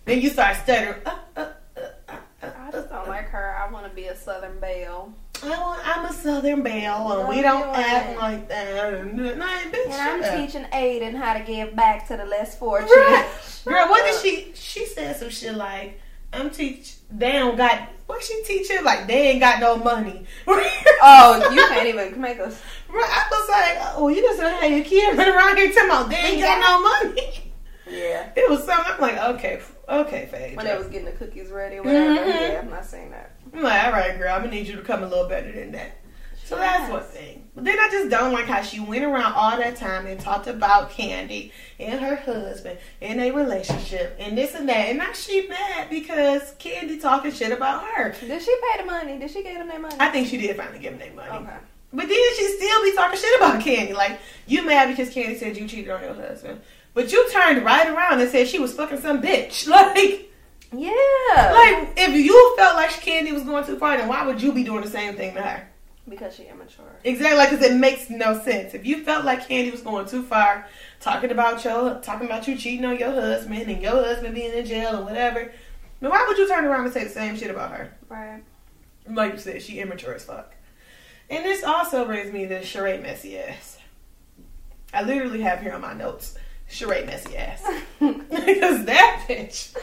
Speaker 4: then you start stuttering. Uh, uh, uh, uh, uh,
Speaker 3: I just don't like her. I want to be a Southern Belle.
Speaker 4: I'm a Southern Belle, and
Speaker 3: No,
Speaker 4: we don't act
Speaker 3: ain't.
Speaker 4: like that. Bitch,
Speaker 3: And I'm teaching Aiden how to give back to the less fortunate.
Speaker 4: Right. Girl, what did she? She said some shit like, "I'm teach. They don't got. What she teaching? Like they ain't got no money."
Speaker 3: Oh, you can't even make us.
Speaker 4: Right, I was like, "Oh, you just had your kid run around here talking about they ain't got no money."
Speaker 3: Yeah.
Speaker 4: It was something. I'm like, okay, okay, Faye.
Speaker 3: When they was getting the cookies ready or whatever.
Speaker 4: Mhm.
Speaker 3: Yeah, I'm not saying that.
Speaker 4: I'm like, all right, girl, I'm gonna need you to come a little better than that. So that's one thing. But then I just don't like how she went around all that time and talked about Kandi and her husband and a relationship and this and that. And now she mad because Kandi talking shit about her.
Speaker 3: Did she pay the money? Did she give them that money?
Speaker 4: I think she did finally give them that money.
Speaker 3: Okay.
Speaker 4: But then she still be talking shit about Kandi. Like, you mad because Kandi said you cheated on your husband. But you turned right around and said she was fucking some bitch. Like,
Speaker 3: Yeah.
Speaker 4: like if you felt like Kandi was going too far, then why would you be doing the same thing to her?
Speaker 3: because she immature.
Speaker 4: Exactly, like, cause it makes no sense. If you felt like Kandi was going too far, talking about your, talking about you cheating on your husband and your husband being in jail or whatever, then why would you turn around and say the same shit about her?
Speaker 3: Right.
Speaker 4: Like you said, she immature as fuck. And this also brings me to Sheree messy ass. I literally have here on my notes, Sheree messy ass. because that bitch,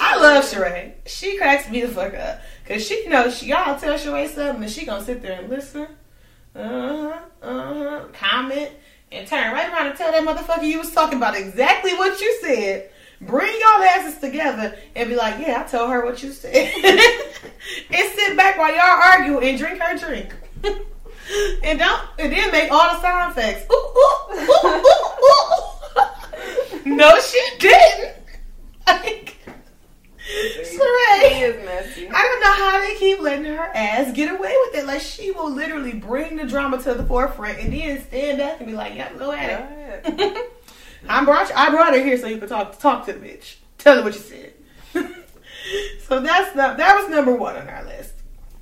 Speaker 4: I love Sheree. She cracks me the fuck up. Cause she, you know, she y'all tell Sheree something and she gonna sit there and listen, uh-huh, uh-huh, comment, and turn right around and tell that motherfucker you was talking about exactly what you said. Bring y'all asses together and be like, yeah, I told her what you said. and sit back while y'all argue and drink her drink. and don't and then make all the sound effects. Ooh, ooh, ooh, ooh, ooh. No, she didn't. Like,
Speaker 3: She
Speaker 4: Sheree.
Speaker 3: is messy.
Speaker 4: I don't know how they keep letting her ass get away with it. Like she will literally bring the drama to the forefront and then stand back and be like, "Yeah, go at
Speaker 3: Go
Speaker 4: it." I brought you, I brought her here so you could talk talk to the bitch. Tell her what you said. so that's not that was number one on our list.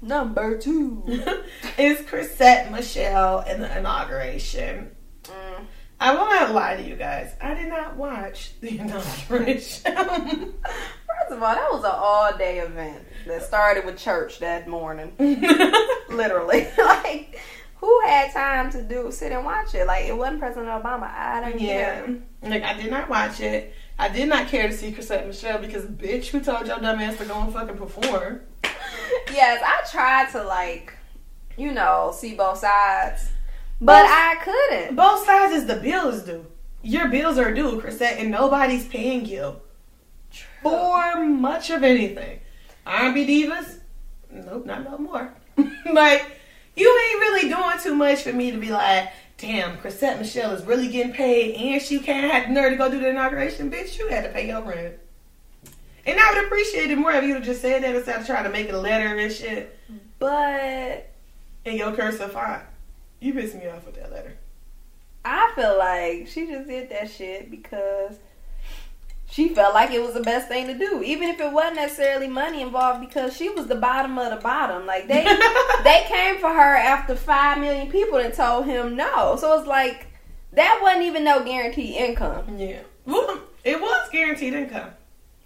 Speaker 3: Number two.
Speaker 4: is Chrisette Michele in the inauguration.
Speaker 3: Mm.
Speaker 4: I will not lie to you guys. I did not watch the inauguration.
Speaker 3: First of all, that was an all day event that started with church that morning. Literally. like, who had time to do sit and watch it? Like, it wasn't President Obama. I don't
Speaker 4: yeah.
Speaker 3: care.
Speaker 4: Like I did not watch it. I did not care to see Chrisette Michele because bitch, who told your dumb ass to go and fucking perform?
Speaker 3: Yes, I tried to, like, you know, see both sides, but
Speaker 4: Both-
Speaker 3: I couldn't.
Speaker 4: Both sides is the bills due. Your bills are due, Chrisette, and nobody's paying you for much of anything. R&B divas? Nope, not no more. like, you ain't really doing too much for me to be like, damn, Chrisette Michele is really getting paid and she can't have the nerve to go do the inauguration. Bitch, you had to pay your rent. And I would appreciate it more if you would just said that instead of trying to make it a letter and shit
Speaker 3: But
Speaker 4: in your cursive font. You pissed me off with that letter.
Speaker 3: I feel like she just did that shit because she felt like it was the best thing to do, even if it wasn't necessarily money involved. Because she was the bottom of the bottom. Like they they came for her after five million people and told him no. So it's like that wasn't even no guaranteed income.
Speaker 4: Yeah. Well, it was guaranteed income.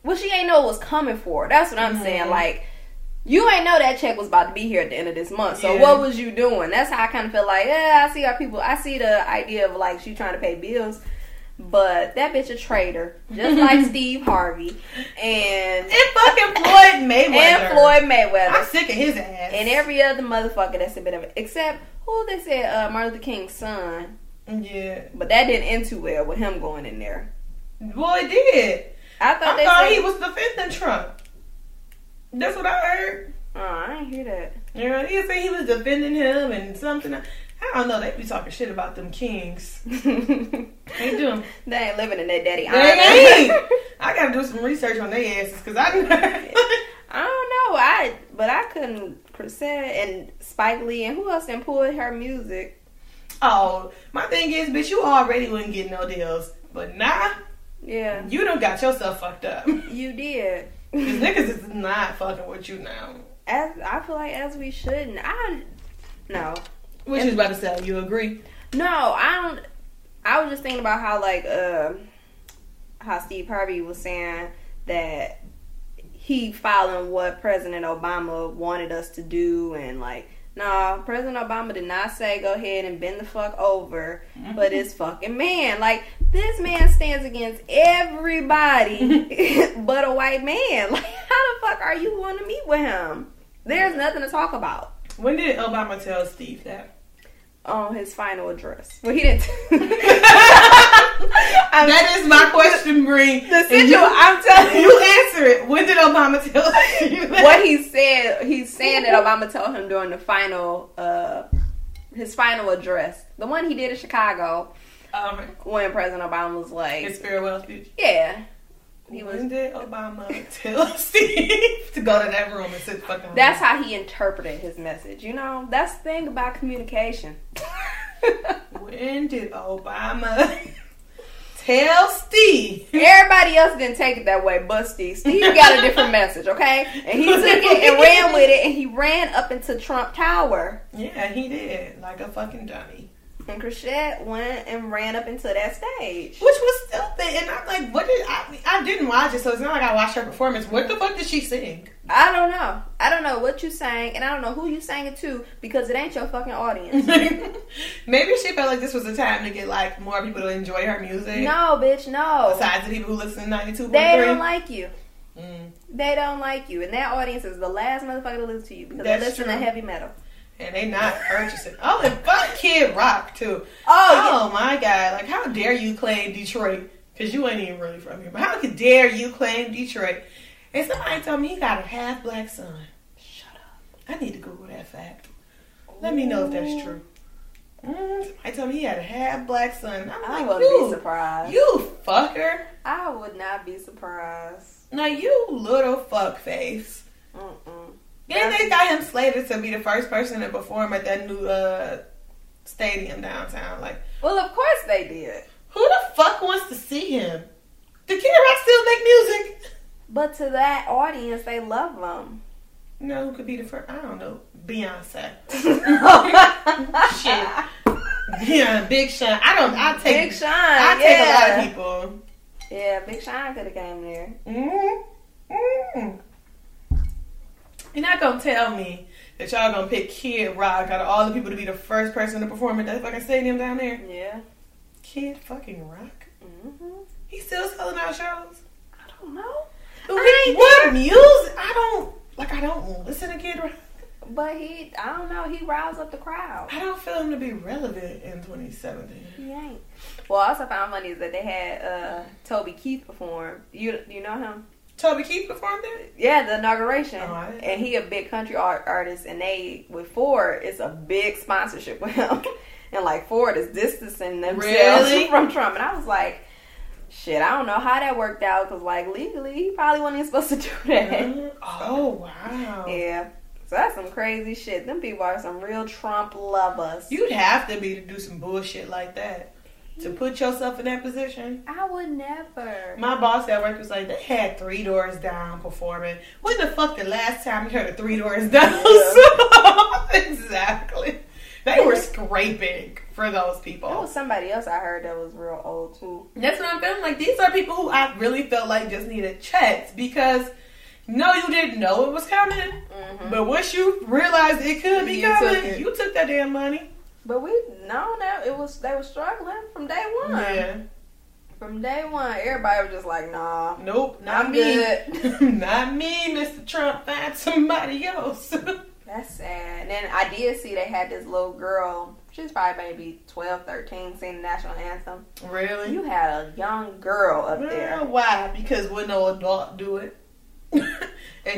Speaker 3: Well, she ain't know it was coming for. That's what I'm
Speaker 4: Mhm.
Speaker 3: saying. Like. You ain't know that check was about to be here at the end of this month. So
Speaker 4: Yeah.
Speaker 3: what was you doing? That's how I kind of feel like, yeah, I see how people, I see the idea of like she trying to pay bills, but that bitch a traitor, just like Steve Harvey and
Speaker 4: And fucking Floyd Mayweather.
Speaker 3: and Floyd
Speaker 4: I'm
Speaker 3: Mayweather
Speaker 4: sick of his ass.
Speaker 3: and every other motherfucker that's a bit of it, except who they said uh, Martin Luther King's son,
Speaker 4: Yeah.
Speaker 3: but that didn't end too well with him going in there.
Speaker 4: Well, it did.
Speaker 3: I thought
Speaker 4: I
Speaker 3: they
Speaker 4: thought
Speaker 3: said
Speaker 4: he was defending Trump. That's what I heard.
Speaker 3: Oh, I didn't hear that.
Speaker 4: You know, he said he was defending him and something. I don't know. They be talking shit about them kings.
Speaker 3: they
Speaker 4: do.
Speaker 3: They ain't living in their daddy
Speaker 4: They ain't. I gotta do some research on their asses because I.
Speaker 3: I don't know. I but I couldn't Chrisette and Spike Lee and who else done pulled her music?
Speaker 4: oh, my thing is, bitch, you already wouldn't get no deals, but nah,
Speaker 3: Yeah,
Speaker 4: you don't got yourself fucked up.
Speaker 3: You did.
Speaker 4: Niggas is not fucking with you now.
Speaker 3: As I feel like as we shouldn't. I no.
Speaker 4: What you was about to say? You agree?
Speaker 3: No, I don't. I was just thinking about how like uh, how Steve Harvey was saying that he following what President Obama wanted us to do, and like, nah, President Obama did not say go ahead and bend the fuck over, but this fucking man, like, this man stands against everybody but a white man. Like, how the fuck are you going to meet with him? There's nothing to talk about
Speaker 4: When did Obama tell Steve that?
Speaker 3: on his final address. Well, he didn't. I'm-
Speaker 4: that is my question, Bree.
Speaker 3: The situation,
Speaker 4: you,
Speaker 3: I'm telling
Speaker 4: you
Speaker 3: you,
Speaker 4: answer it. When did Obama tell Steve that?
Speaker 3: what he said. He's saying that Obama told him during the final, uh, his final address, the one he did in Chicago,
Speaker 4: Um,
Speaker 3: when President Obama was like,
Speaker 4: his farewell speech.
Speaker 3: "Yeah, he was."
Speaker 4: When did Obama tell Steve to go to that room and sit fucking?
Speaker 3: That's how he interpreted his message. You know, that's the thing about communication.
Speaker 4: When did Obama tell Steve?
Speaker 3: Everybody else didn't take it that way, but Steve. Steve got a different message, okay? And he took it and ran with it, and he ran up into Trump Tower.
Speaker 4: Yeah, he did. Like a fucking dummy.
Speaker 3: And Chrisette went and ran up into that stage.
Speaker 4: Which was stupid. And I'm like, what did I I didn't watch it, so it's not like I watched her performance. What the fuck did she sing?
Speaker 3: I don't know. I don't know what you sang, and I don't know who you sang it to because it ain't your fucking audience.
Speaker 4: Maybe she felt like this was a time to get like more people to enjoy her music.
Speaker 3: no, bitch, no.
Speaker 4: Besides the people who listen to 92.3.
Speaker 3: They don't like you.
Speaker 4: Mm.
Speaker 3: They don't like you, and that audience is the last motherfucker to listen to you because
Speaker 4: That's
Speaker 3: they listen
Speaker 4: true.
Speaker 3: to heavy metal.
Speaker 4: And they not purchasing. Oh, and fuck Kid Rock too.
Speaker 3: Oh,
Speaker 4: Oh my god! Like, how dare you claim Detroit? Because you ain't even really from here. But how could dare you claim Detroit? And somebody told me he got a half black son.
Speaker 3: Shut up.
Speaker 4: I need to Google that fact. Let me know if that's true. Mm, somebody told me he had a half black son. I'm
Speaker 3: I
Speaker 4: like,
Speaker 3: wouldn't
Speaker 4: you,
Speaker 3: be surprised.
Speaker 4: you fucker.
Speaker 3: I would not be surprised.
Speaker 4: Now you little fuck face.
Speaker 3: Mm-mm.
Speaker 4: Yeah, they got him slated to be the first person to perform at that new uh stadium downtown. Like,
Speaker 3: Well, of course they did.
Speaker 4: who the fuck wants to see him? Did Kid Rock still make music?
Speaker 3: But to that audience, they love them.
Speaker 4: You know who could be the first? I don't know. Beyonce. Shit. Yeah, Big Sean. I don't. I take.
Speaker 3: Big Sean.
Speaker 4: I
Speaker 3: yeah.
Speaker 4: take a lot of people.
Speaker 3: Yeah, Big Sean could have came there.
Speaker 4: Mm-hmm. Mm-hmm. You're not gonna tell me that y'all gonna pick Kid Rock out of all the people to be the first person to perform at that fucking stadium down there.
Speaker 3: Yeah.
Speaker 4: Kid fucking Rock.
Speaker 3: hmm
Speaker 4: He's still selling out shows.
Speaker 3: I don't know.
Speaker 4: But
Speaker 3: I ain't
Speaker 4: what
Speaker 3: there.
Speaker 4: music? I don't like. I don't listen to Kid Rock.
Speaker 3: But he, I don't know, he roused up the crowd.
Speaker 4: I don't feel him to be relevant in 2017.
Speaker 3: He ain't. Well, I also found funny is that they had uh, Toby Keith perform. You you know him?
Speaker 4: Toby Keith performed there.
Speaker 3: Yeah, the inauguration.
Speaker 4: Oh,
Speaker 3: and he a big country art artist, and they with Ford, it's a big sponsorship with him. and like Ford is distancing themselves
Speaker 4: Really?
Speaker 3: from Trump, and I was like. Shit, I don't know how that worked out because, like, legally, he probably wasn't even supposed to do that.
Speaker 4: Oh wow!
Speaker 3: Yeah. So that's some crazy shit. Them people are some real Trump lovers.
Speaker 4: You'd have to be to do some bullshit like that to put yourself in that position.
Speaker 3: I would never.
Speaker 4: My boss at work was like, they had Three Doors Down performing. When the fuck the last time you heard of Three Doors Down? exactly. They were scraping for those people.
Speaker 3: There was somebody else I heard that was real old too.
Speaker 4: That's what I'm feeling like. These are people who I really felt like just needed checks because no, you didn't know it was coming.
Speaker 3: Mm-hmm.
Speaker 4: But once you realized it could be
Speaker 3: You
Speaker 4: coming,
Speaker 3: it.
Speaker 4: you took that damn money.
Speaker 3: But we know that it was they were struggling from day one.
Speaker 4: Yeah.
Speaker 3: From day one, everybody was just like, "Nah,
Speaker 4: Nope, not
Speaker 3: I'm
Speaker 4: me.
Speaker 3: good."
Speaker 4: not me, Mr. Trump. Find somebody else.
Speaker 3: That's sad. And then I did see they had this little girl. She's probably maybe 12, 13, singing the national anthem.
Speaker 4: really?
Speaker 3: You had a young girl up there.
Speaker 4: Why? Because would no adult do it? and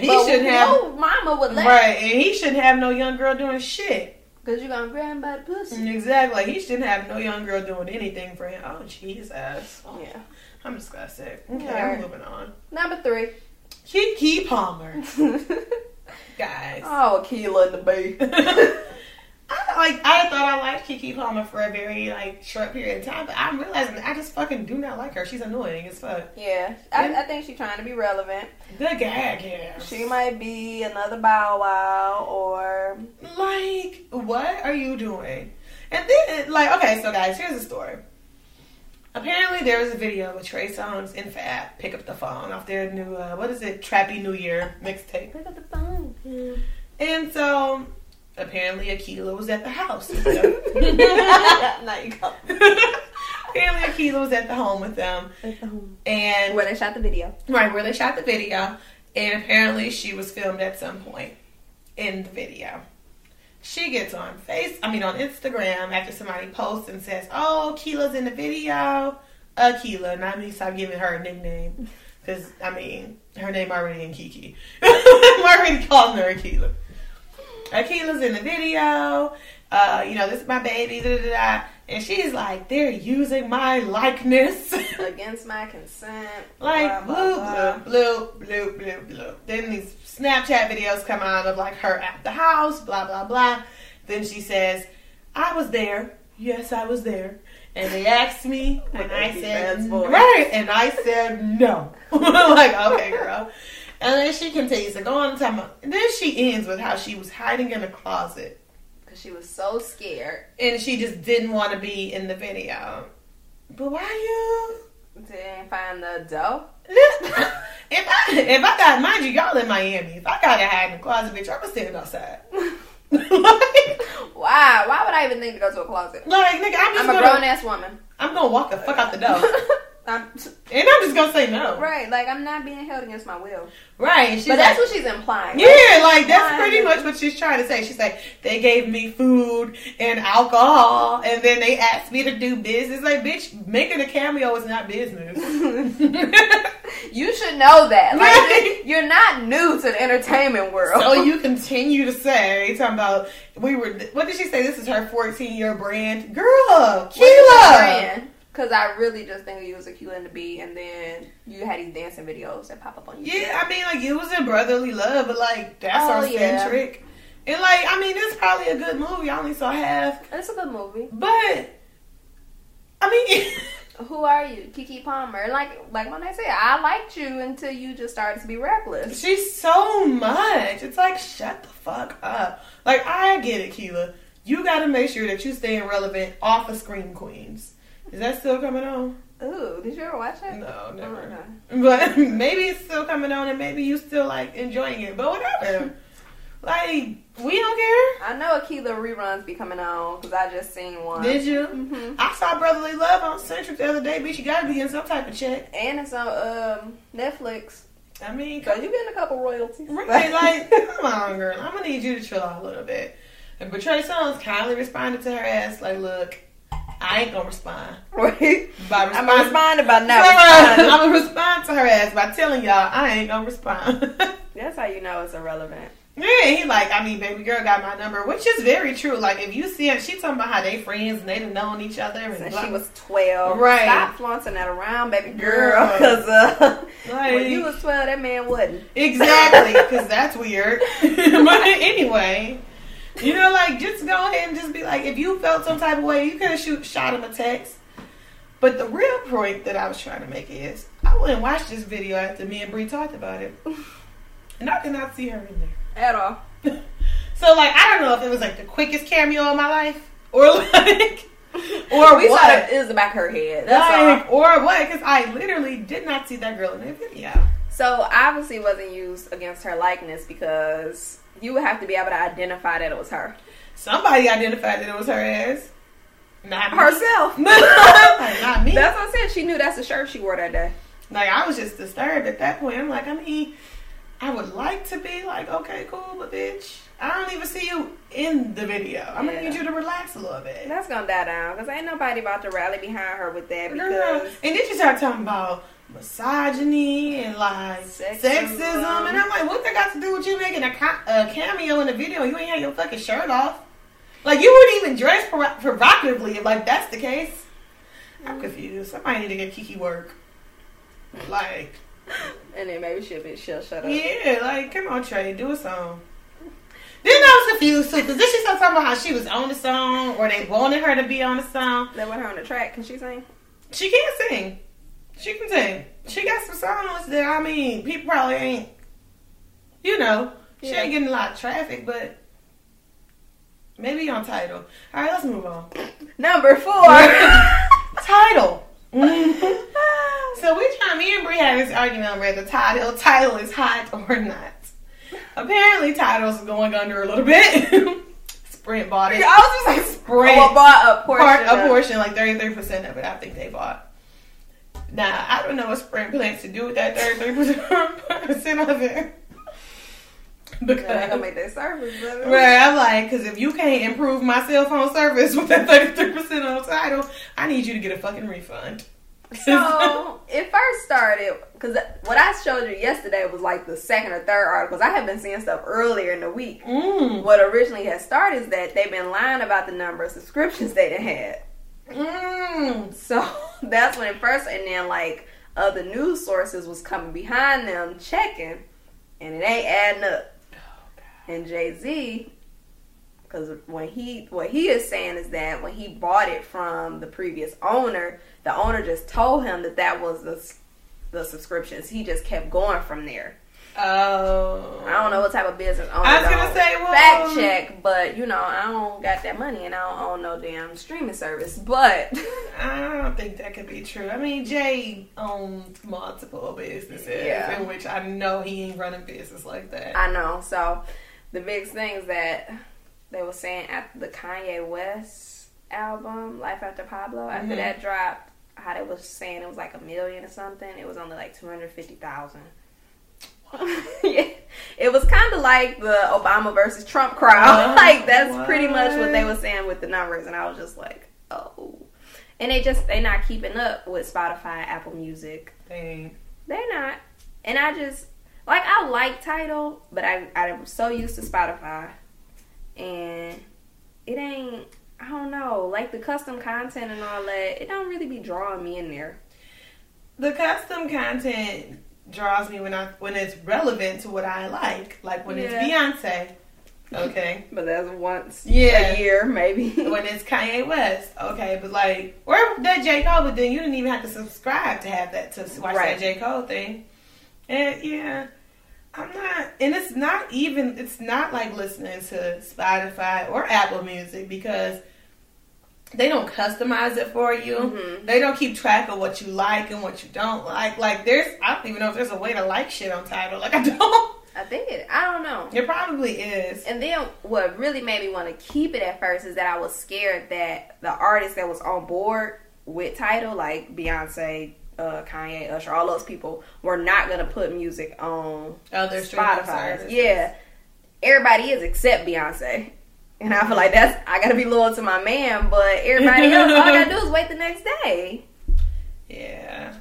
Speaker 4: he
Speaker 3: but
Speaker 4: shouldn't have.
Speaker 3: no mama would let.
Speaker 4: right, and he shouldn't have no young girl doing shit.
Speaker 3: Cause you gonna grab him by the pussy.
Speaker 4: Exactly. He shouldn't have no young girl doing anything for him. Oh Jesus.
Speaker 3: Yeah.
Speaker 4: I'm disgusted. Okay. I'm moving on.
Speaker 3: Number three.
Speaker 4: Keke Palmer, guys.
Speaker 3: oh, Keela in the bay.
Speaker 4: I like. I thought I liked Keke Palmer for a very like short period of time, but I'm realizing I just fucking do not like her. She's annoying as fuck.
Speaker 3: Yeah, I, I think she's trying to be relevant.
Speaker 4: The gag hair.
Speaker 3: She might be another Bow Wow or
Speaker 4: Like, what are you doing? And then, like, okay, so guys, here's the story. Apparently, there was a video with Trey Songz and Fab pick up the phone off their new, uh, what is it, Trappy New Year mixtape.
Speaker 3: pick up the phone.
Speaker 4: And so, apparently, Akila was at the house.
Speaker 3: now you go.
Speaker 4: apparently, Akila was at the home with them. At the home. And
Speaker 3: Where they shot the video.
Speaker 4: Right, where they shot the video. And apparently she was filmed at some point in the video. She gets on face I mean on Instagram after somebody posts and says, Oh, Keela's in the video. Akila, not me stop giving her a nickname. Cause I mean, her name already in Keke. I'm already calling her Akila. Akila's in the video. Uh, you know, this is my baby, da da da. And she's like, they're using my likeness.
Speaker 3: Against my consent.
Speaker 4: Like
Speaker 3: blah, blah, blah.
Speaker 4: blue, blue, blue, blue, blue. Then these Snapchat videos come out of like her at the house, blah blah blah. Then she says, "I was there. Yes, I was there." And they asked me, and I said, "Right," and I said, "No." like, okay, girl. And then she continues to go on and talk about. And then she ends with how she was hiding in a closet
Speaker 3: Cause she was so scared.
Speaker 4: and she just didn't want to be in the video. But why you?
Speaker 3: Didn't find the dough.
Speaker 4: if I if I got mind you, y'all in Miami. If I gotta hide in the closet, bitch, I'm standing outside. like,
Speaker 3: Why? Why would I even think to go to a closet?
Speaker 4: like, nigga, I'm just
Speaker 3: I'm a grown ass woman.
Speaker 4: I'm gonna walk the fuck out the door,
Speaker 3: I'm,
Speaker 4: and I'm just gonna say no.
Speaker 3: right, like I'm not being held against my will.
Speaker 4: Right.
Speaker 3: but that's what she's implying.
Speaker 4: Yeah, like that's
Speaker 3: Why?
Speaker 4: pretty much what she's trying to say. She's like, they gave me food and alcohol, and then they asked me to do business. Like, bitch, making a cameo is not business.
Speaker 3: You should know that. Like
Speaker 4: Right.
Speaker 3: you're not new to the entertainment world.
Speaker 4: So you continue to say, talking about we were. What did she say? This is her 14 year brand, girl. Keela.
Speaker 3: Because I really just think you was a cute in the and then you had these dancing videos that pop up on YouTube.
Speaker 4: Yeah, I mean, like it was in brotherly love, but like that's
Speaker 3: Oh,
Speaker 4: our
Speaker 3: yeah.
Speaker 4: centric. And like, I mean, it's probably a good movie. I only saw half,
Speaker 3: It's a good movie.
Speaker 4: but I mean,
Speaker 3: Who are you, Keke Palmer? Like, like when I said, I liked you until you just started to be reckless.
Speaker 4: she's so much. It's like shut the fuck up. Like I get it, Keela. You got to make sure that you staying relevant off of Scream Queens. Is that still coming on?
Speaker 3: Ooh, did you ever watch it?
Speaker 4: No, never.
Speaker 3: Oh,
Speaker 4: But maybe it's still coming on, and maybe you still like enjoying it. But whatever. like we don't care.
Speaker 3: I know Akila reruns be coming on because I just seen one.
Speaker 4: Did you?
Speaker 3: hmm
Speaker 4: I saw Brotherly Love on Centric the other day, bitch. You gotta be getting some type of check.
Speaker 3: And it's on um, Netflix.
Speaker 4: I mean,
Speaker 3: So you getting a couple royalties.
Speaker 4: right? Like, come on, girl. I'm gonna need you to chill out a little bit. And but Trey Songz kindly responded to her ass, like, look, I ain't gonna respond.
Speaker 3: right?
Speaker 4: By
Speaker 3: I'm
Speaker 4: responding,
Speaker 3: responding by not
Speaker 4: I'm gonna respond to her ass by telling y'all I ain't gonna respond.
Speaker 3: That's how you know it's irrelevant.
Speaker 4: Yeah, he like, I mean, baby girl got my number, which is very true. Like, if you see it, she talking about how they friends and they done known each other. And
Speaker 3: Since
Speaker 4: blah,
Speaker 3: she was 12.
Speaker 4: Right.
Speaker 3: Stop flaunting that around, baby
Speaker 4: Girl.
Speaker 3: Because uh,
Speaker 4: Like-
Speaker 3: when you was 12, that man wasn't.
Speaker 4: Exactly, because that's weird. but anyway, you know, like, just go ahead and just be like, if you felt some type of way, you could have shoot shot him a text. But the real point that I was trying to make is, I wouldn't watch this video after me and Bree talked about it. And I did not see her in there.
Speaker 3: At all.
Speaker 4: So like I don't know if it was like the quickest cameo of my life or like or
Speaker 3: we saw
Speaker 4: what.
Speaker 3: the, it was the back of her head. That's all.
Speaker 4: Or what? Because I literally did not see that girl in that video.
Speaker 3: So obviously it wasn't used against her likeness because you would have to be able to identify that it was her.
Speaker 4: Somebody identified that it was her ass. Not me.
Speaker 3: Herself.
Speaker 4: not me.
Speaker 3: That's what I said. She knew that's the shirt she wore that day.
Speaker 4: Like I was just disturbed at that point. I'm like, I mean, I would like to be like, okay, cool, but bitch, I don't even see you in the video. I'm gonna need you to relax a little bit.
Speaker 3: That's gonna die down because ain't nobody about to rally behind her with that
Speaker 4: Girl.
Speaker 3: because
Speaker 4: And then you start talking about misogyny and like
Speaker 3: Sexism.
Speaker 4: sexism, and I'm like, what that got to do with you making a, ca- a cameo in the video? You ain't had your fucking shirt off. Like you wouldn't even dress pro- provocatively if like that's the case. I'm confused. Somebody need to get Keke work. Like,
Speaker 3: And then maybe she'll be she'll shut up.
Speaker 4: yeah, like come on, Trey, do a song. Then I was confused too, because then she started talking about how she was on the song, or they wanted her to be on the song.
Speaker 3: They want her on the track. Can she sing?
Speaker 4: She can't sing. She can sing. She got some songs that I mean, people probably ain't. You know, she ain't getting a lot of traffic, but maybe on Tidal. All right, let's move on.
Speaker 3: Number four.
Speaker 4: Tidal. Mm-hmm. so we trying. Me and Bree had this argument on whether the Tidal Tidal is hot or not. Apparently, Tidal's going under a little bit. Sprint bought it.
Speaker 3: I was just like,
Speaker 4: Sprint oh,
Speaker 3: well, bought a portion.
Speaker 4: part, a portion, like thirty three percent of it. I think they bought. Now I don't know what Sprint plans to do with that thirty three percent of it.
Speaker 3: They're not gonna make that service, brother.
Speaker 4: right, I'm like, because if you can't improve my cell phone service with that thirty three percent on Tidal, I need you to get a fucking refund.
Speaker 3: So it first started because what I showed you yesterday was like the second or third articles. I have been seeing stuff earlier in the week.
Speaker 4: Mm.
Speaker 3: What originally had started is that they've been lying about the number of subscriptions they had.
Speaker 4: Mm.
Speaker 3: So that's when it first, and then like other news sources was coming behind them checking, and it ain't adding up. And Jay Z, because when he what he is saying is that when he bought it from the previous owner, the owner just told him that that was the the subscriptions. He just kept going from there.
Speaker 4: Oh.
Speaker 3: I don't know what type of business owner.
Speaker 4: I was gonna say, well,
Speaker 3: fact check, but you know I don't got that money and I don't own no damn streaming service. But
Speaker 4: I don't think that could be true. I mean, Jay owns multiple businesses
Speaker 3: Yeah.
Speaker 4: in which I know he ain't running business like that.
Speaker 3: I know. So the big thing is that they were saying after the Kanye West album, Life After Pablo, after
Speaker 4: Mhm.
Speaker 3: that dropped, how they was saying it was like a million or something. It was only like two hundred fifty thousand. yeah, it was kind of like the Obama versus Trump crowd.
Speaker 4: What?
Speaker 3: like that's pretty much what they were saying with the numbers, and I was just like, oh. And they just—they're not keeping up with Spotify, Apple Music.
Speaker 4: Dang.
Speaker 3: They're not. And I just like I like Tidal, but I I'm so used to Spotify. And it ain't I don't know, like the custom content and all that, it don't really be drawing me in there.
Speaker 4: The custom content draws me when I when it's relevant to what I like. Like when
Speaker 3: Yeah.
Speaker 4: it's Beyonce, okay.
Speaker 3: But that's once
Speaker 4: Yeah.
Speaker 3: a year, maybe.
Speaker 4: when it's Kanye West, okay. But like, or that J Cole, but then you didn't even have to subscribe to have that to watch
Speaker 3: Right.
Speaker 4: that J Cole thing. And yeah, I'm not, and it's not even, it's not like listening to Spotify or Apple Music because they don't customize it for you.
Speaker 3: Mhm.
Speaker 4: They don't keep track of what you like and what you don't like. Like there's, I don't even know if there's a way to like shit on Tidal. Like I don't.
Speaker 3: I think it I don't know.
Speaker 4: It probably is.
Speaker 3: And then what really made me want to keep it at first is that I was scared that the artist that was on board with Tidal, like Beyonce, uh, Kanye, Usher, all those people, were not gonna put music on
Speaker 4: Other
Speaker 3: Spotify. Yeah, everybody is except Beyonce, and I feel like that's I gotta be loyal to my man. But everybody else, all I gotta do is wait the next day.
Speaker 4: Yeah.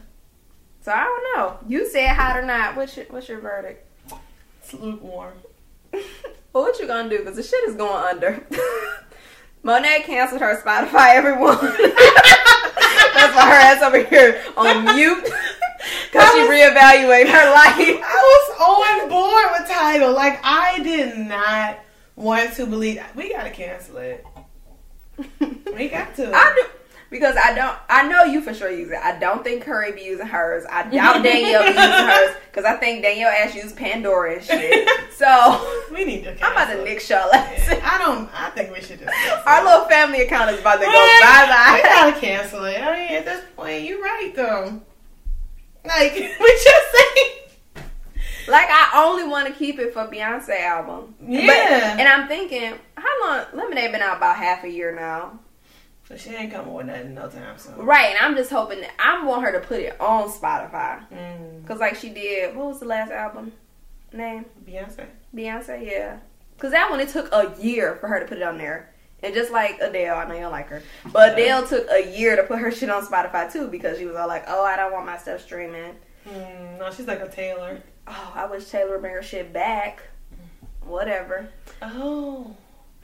Speaker 3: So I don't know. You said hot or not? What's your What's your verdict?
Speaker 4: It's lukewarm.
Speaker 3: Well, what you gonna do? Because the shit is going under. Monet canceled her Spotify, everyone. That's why her ass over here on mute. Because she reevaluated her life.
Speaker 4: I was on board with Tidal. Like I did not want to believe we gotta cancel it. We got to.
Speaker 3: I do. Because I don't, I know you for sure use it. I don't think Curry be using hers. I doubt Danielle be using hers because I think Danielle ass used Pandora and shit. So
Speaker 4: we need to. Cancel
Speaker 3: I'm about to nick y'all.
Speaker 4: Yeah, I don't. I think we should just.
Speaker 3: Our
Speaker 4: it.
Speaker 3: little family account is about to go
Speaker 4: We
Speaker 3: bye bye.
Speaker 4: gotta cancel it. I mean, at this point, you're right though. Like we just saying.
Speaker 3: Like I only want to keep it for Beyonce album.
Speaker 4: Yeah.
Speaker 3: But, and I'm thinking, how long? Lemonade been out about half a year now,
Speaker 4: But she ain't coming with nothing no time soon.
Speaker 3: right? And I'm just hoping that I want her to put it on Spotify,
Speaker 4: Mm,
Speaker 3: cause like she did. What was the last album name?
Speaker 4: Beyonce.
Speaker 3: Beyonce, yeah. Cause that one it took a year for her to put it on there. And just like Adele, I know you don't like her, but Adele took a year to put her shit on Spotify too because she was all like, "Oh, I don't want my stuff streaming."
Speaker 4: Mm, no, she's like a Taylor.
Speaker 3: Oh, I wish Taylor bring her shit back. Whatever.
Speaker 4: Oh.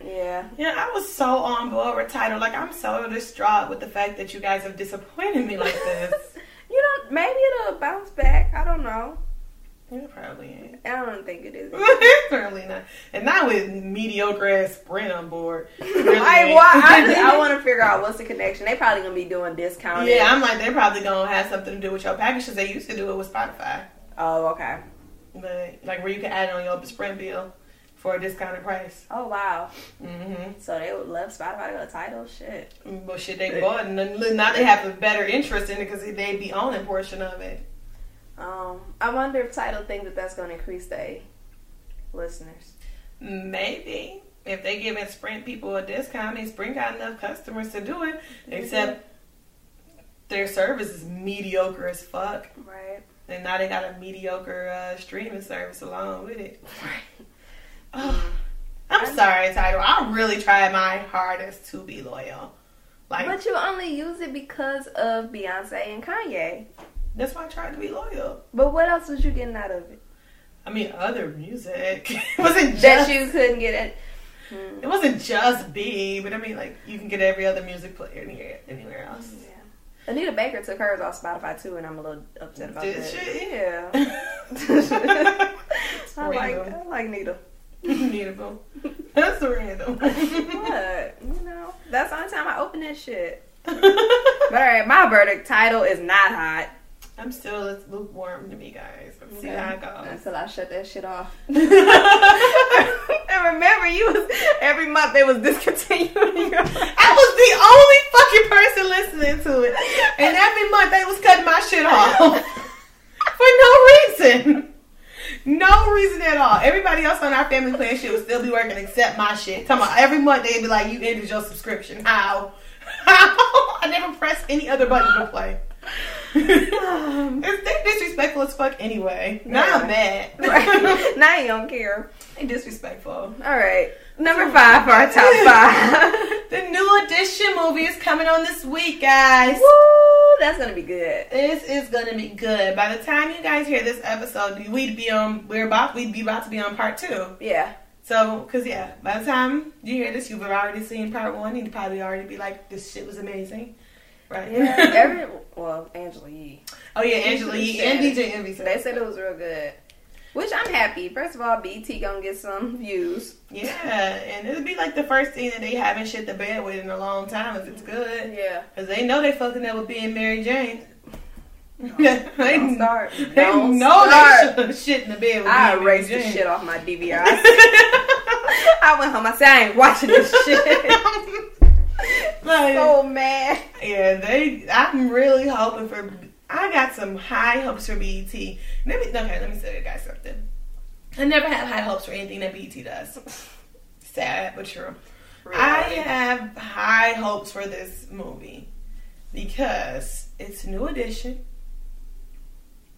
Speaker 3: Yeah.
Speaker 4: Yeah, I was so on board with Tidal. Like I'm so distraught with the fact that you guys have disappointed me like this.
Speaker 3: You know, maybe it'll bounce back. I don't know.
Speaker 4: It probably ain't.
Speaker 3: I don't think it is.
Speaker 4: Apparently not. And not with mediocre ass Sprint on board. Really
Speaker 3: I, well, I, I want to figure out what's the connection. They probably gonna be doing discounted.
Speaker 4: Yeah, I'm like they're probably gonna have something to do with your package 'cause they used to do it with Spotify,
Speaker 3: Oh, okay.
Speaker 4: but like where you can add it on your Sprint bill for a discounted price.
Speaker 3: Oh, wow.
Speaker 4: Mm-hmm.
Speaker 3: So they would love Spotify to go Tidal shit.
Speaker 4: But shit, they bought and now they have a better interest in it because they'd be owning portion of it.
Speaker 3: Um, I wonder if Tidal think that that's gonna increase their listeners.
Speaker 4: Maybe if they giving Sprint people a discount, I mean Sprint got enough customers to do it. Except their service is mediocre as fuck,
Speaker 3: Right.
Speaker 4: and now they got a mediocre uh, streaming service along with it. Oh, I'm sorry, Tidal. I really tried my hardest to be loyal. Like
Speaker 3: But you only use it because of Beyonce and Kanye.
Speaker 4: That's why I tried to be loyal.
Speaker 3: But what else was you getting out of it?
Speaker 4: I mean, other music it wasn't just
Speaker 3: That you couldn't get it. Hmm.
Speaker 4: it wasn't just B, but I mean, like you can get every other music player anywhere, anywhere else.
Speaker 3: Yeah. Anita Baker took hers off Spotify too, and I'm a little upset about
Speaker 4: Did
Speaker 3: that.
Speaker 4: she?
Speaker 3: Yeah. I like
Speaker 4: Random.
Speaker 3: I like Nita.
Speaker 4: Needable. That's random.
Speaker 3: What? You know, that's the only time I open that shit. But alright, my verdict Tidal is not hot.
Speaker 4: I'm still lukewarm to me, guys. Let's see how it goes.
Speaker 3: Until I shut that shit off. and remember, you was every month they was discontinuing. your-
Speaker 4: I was the only fucking person listening to it, and every month they was cutting my shit off for no reason. No reason at all. Everybody else on our family plan shit would still be working except my shit. Talking about every month they'd be like, "You ended your subscription." How? How? I never pressed any other button to play. Um, it's they disrespectful as fuck anyway. Now I'm mad.
Speaker 3: Right. now you don't care.
Speaker 4: They disrespectful.
Speaker 3: All right, number five for our top five.
Speaker 4: The new edition movie is coming on this week, guys.
Speaker 3: Woo, that's gonna be good.
Speaker 4: This is gonna be good. By the time you guys hear this episode, we'd be on. We're about. We'd be about to be on part two.
Speaker 3: Yeah.
Speaker 4: So, cause yeah, by the time you hear this, you've already seen part one. You'd probably already be like, "This shit was amazing," right?
Speaker 3: Yeah. Every well, Angela Yee.
Speaker 4: oh yeah, Angela Yee and DJ Envy. said
Speaker 3: They said it was real good. Which I'm happy. First of all, BT gonna get some views.
Speaker 4: Yeah, and it'll be like the first thing that they haven't shit the bed with in a long time if it's good.
Speaker 3: Yeah.
Speaker 4: Cause they know they fucking up with being Mary Jane. they
Speaker 3: Don't start.
Speaker 4: They
Speaker 3: Don't
Speaker 4: know
Speaker 3: start.
Speaker 4: they should shit in the bed with
Speaker 3: I
Speaker 4: being Mary
Speaker 3: erased the shit off my DVR. I went home. I said I ain't watching this shit.
Speaker 4: Like,
Speaker 3: so mad.
Speaker 4: yeah, they. I'm really hoping for. I got some high hopes for BET. Let me okay. Let me tell you guys something. I never have high hopes for anything that BET does. Sad but true. I have high hopes for this movie because it's new edition.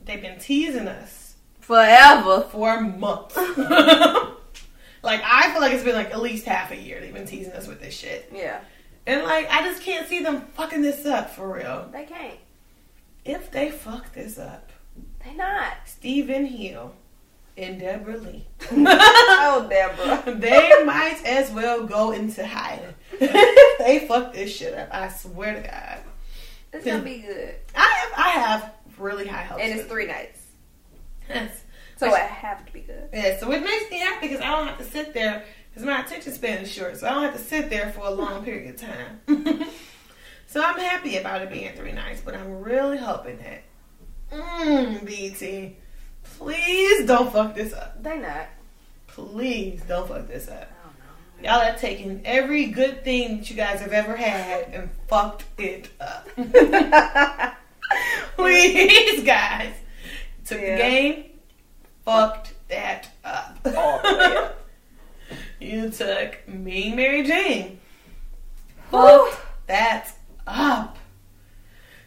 Speaker 4: They've been teasing us
Speaker 3: forever.
Speaker 4: for months. like I feel like it's been like at least half a year they've been teasing us with this shit.
Speaker 3: Yeah.
Speaker 4: And like I just can't see them fucking this up for real.
Speaker 3: They can't.
Speaker 4: If they fuck this up,
Speaker 3: They not.
Speaker 4: Stephen Hill and Deborah Lee,
Speaker 3: Oh, Deborah.
Speaker 4: they might as well go into hiding. they fuck this shit up. I swear to God.
Speaker 3: It's gonna be good.
Speaker 4: I have I have really high hopes.
Speaker 3: And it's three nights.
Speaker 4: Yes.
Speaker 3: So it have to be good.
Speaker 4: Yeah, so it makes me happy because I don't have to sit there because my attention span is short, so I don't have to sit there for a long period of time. so I'm happy about it being three nights, but I'm really hoping that, mmm, BT, please don't fuck this up.
Speaker 3: They not.
Speaker 4: Please don't fuck this up.
Speaker 3: I don't know.
Speaker 4: Y'all have taken every good thing that you guys have ever had and fucked it up. Please, guys. Took
Speaker 3: Yeah.
Speaker 4: the game, fucked that up.
Speaker 3: All the way up.
Speaker 4: You took me, Mary Jane, fucked that up.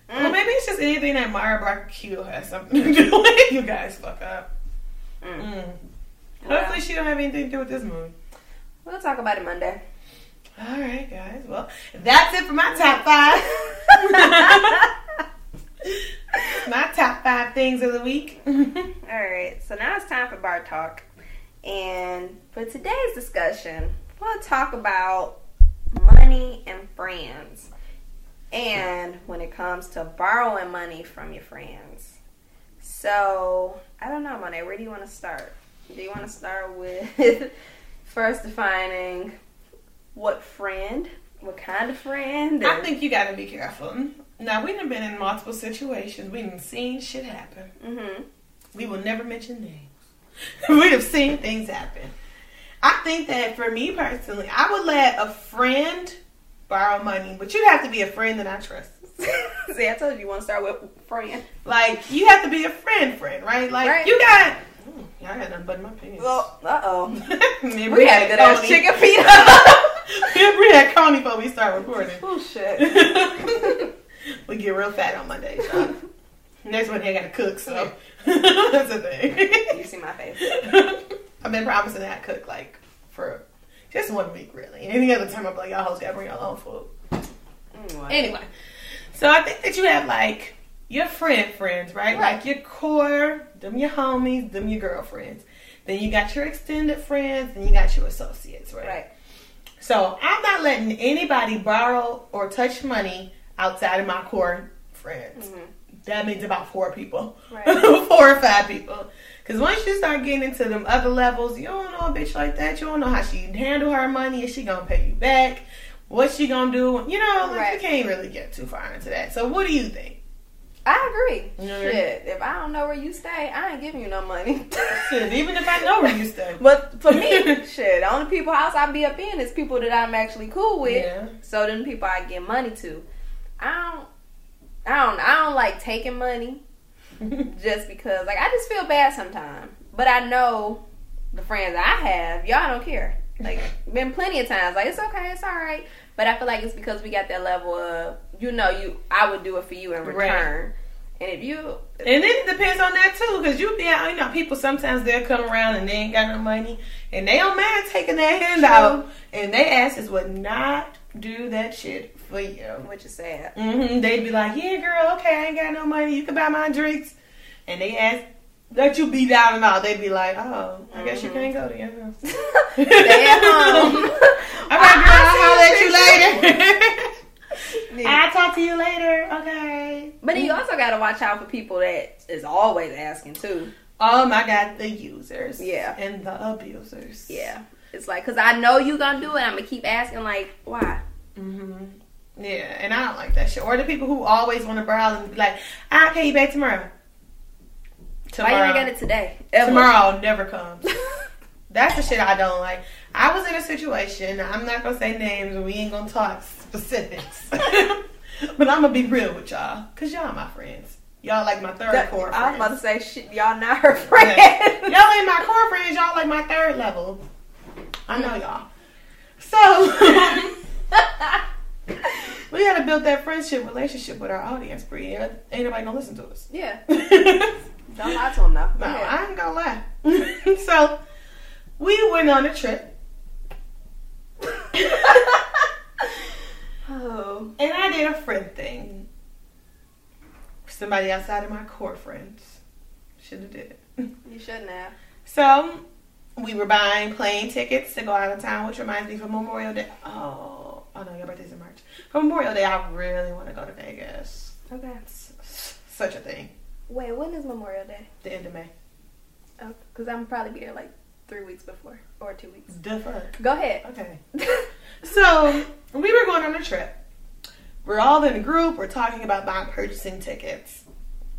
Speaker 4: Well,
Speaker 3: Mm.
Speaker 4: maybe it's just anything that Mara Brock Akil has something to do with you guys fuck up.
Speaker 3: Mm.
Speaker 4: Mm.
Speaker 3: Well.
Speaker 4: Hopefully, she don't have anything to do with this movie.
Speaker 3: We'll talk about it Monday.
Speaker 4: All right, guys. Well, that's it for my top five. my top five things of the week.
Speaker 3: All right, so now it's time for bar talk. And for today's discussion, we'll talk about money and friends. And when it comes to borrowing money from your friends. So, I don't know, Monet, where do you want to start? Do you want to start with first defining what friend, what kind of friend?
Speaker 4: I think you gotta be careful. Now we've been in multiple situations. we've seen shit happen.
Speaker 3: hmm
Speaker 4: We will never mention names. we have seen things happen. I think that for me personally, I would let a friend borrow money, but you'd have to be a friend that I trust.
Speaker 3: See, I told you you want to start with friend.
Speaker 4: Like you have to be a friend, friend, right? Like
Speaker 3: Right.
Speaker 4: you got. Got nothing but my pants.
Speaker 3: Well, uh oh.
Speaker 4: Maybe
Speaker 3: We had a good ass chicken pita.
Speaker 4: we had Coney before we start recording.
Speaker 3: oh shit.
Speaker 4: we get real fat on Mondays. Next one, I gotta cook, so that's the thing.
Speaker 3: You see my face.
Speaker 4: I've been promising that I cook like for just one week, really. Any other time, I'm like, y'all hoes gotta bring your own food.
Speaker 3: Anyway.
Speaker 4: Anyway, so I think that you have like your friend friends, right?
Speaker 3: Right.
Speaker 4: Like your core, them your homies, them your girlfriends. Then you got your extended friends, and you got your associates, right?
Speaker 3: Right.
Speaker 4: So I'm not letting anybody borrow or touch money outside of my core friends.
Speaker 3: Mhm.
Speaker 4: That means about four people,
Speaker 3: Right.
Speaker 4: four or five people. Because once you start getting into them other levels, you don't know a bitch like that. You don't know how she handle her money. Is she gonna pay you back? What's she gonna do? You know, like,
Speaker 3: Right.
Speaker 4: you can't really get too far into that. So what do you think?
Speaker 3: I agree.
Speaker 4: Agree?
Speaker 3: Shit, if I don't know where you stay, I ain't giving you no money.
Speaker 4: Shit, even if I know where you stay.
Speaker 3: But for me, shit, the only people house I be up in is people that I'm actually cool with.
Speaker 4: Yeah.
Speaker 3: So then people I get money to. I don't I don't I don't like taking money just because like I just feel bad sometimes. But I know the friends I have, y'all don't care. Like been plenty of times like it's okay, it's all right. But I feel like it's because we got that level of you know you I would do it for you in
Speaker 4: Right.
Speaker 3: return. And if you
Speaker 4: And then it depends on that too, because you be you know, people sometimes they'll come around and they ain't got no money, and they don't mind taking that hand
Speaker 3: True.
Speaker 4: out, and they asses would not do that shit for you.
Speaker 3: which is sad.
Speaker 4: hmm They'd be like, "Yeah, girl, okay, I ain't got no money. You can buy my drinks," and they ask that you be down and out. They'd be like, "Oh, I guess you can't go to your house."
Speaker 3: Stay at home.
Speaker 4: All right, girl, I'll holler at you later.
Speaker 3: Yeah.
Speaker 4: I'll talk to you later. Okay.
Speaker 3: But then you also got to watch out for people that is always asking too.
Speaker 4: Oh my God, the users.
Speaker 3: Yeah.
Speaker 4: And the abusers.
Speaker 3: Yeah, it's like because I know you're gonna do it. I'm gonna keep asking like why.
Speaker 4: hmm Yeah, and I don't like that shit. Or the people who always want to borrow and be like, "I'll pay you back tomorrow."
Speaker 3: Why you ain't get it today? Ever.
Speaker 4: Tomorrow never comes. That's the shit I don't like. I was in a situation. I'm not gonna say names, and we ain't gonna talk specifics. but I'm gonna be real with y'all, cause y'all my friends. Y'all like my third
Speaker 3: That-
Speaker 4: core
Speaker 3: I was
Speaker 4: friends.
Speaker 3: about to say shit. Y'all not her friend.
Speaker 4: y'all ain't my core friends. Y'all like my third level. I know y'all. So we gotta build that friendship relationship with our audience, Bree. Ain't nobody gonna listen to us.
Speaker 3: yeah, don't lie to them now. Ahead.
Speaker 4: I ain't gonna lie. so we went on a trip,
Speaker 3: oh,
Speaker 4: and I did a friend thing. Somebody outside of my core friends should have did it.
Speaker 3: you shouldn't have.
Speaker 4: So we were buying plane tickets to go out of town, which reminds me for Memorial Day. Oh, oh no, your birthday's in March. Memorial Day, I really want to go to Vegas.
Speaker 3: Okay.
Speaker 4: It's such a thing.
Speaker 3: Wait, when is Memorial Day?
Speaker 4: The end of May.
Speaker 3: Oh, because I'm probably be there like three weeks before or two weeks.
Speaker 4: Fuck.
Speaker 3: Go ahead.
Speaker 4: Okay. So we were going on a trip. We're all in a group. We're talking about buying purchasing tickets.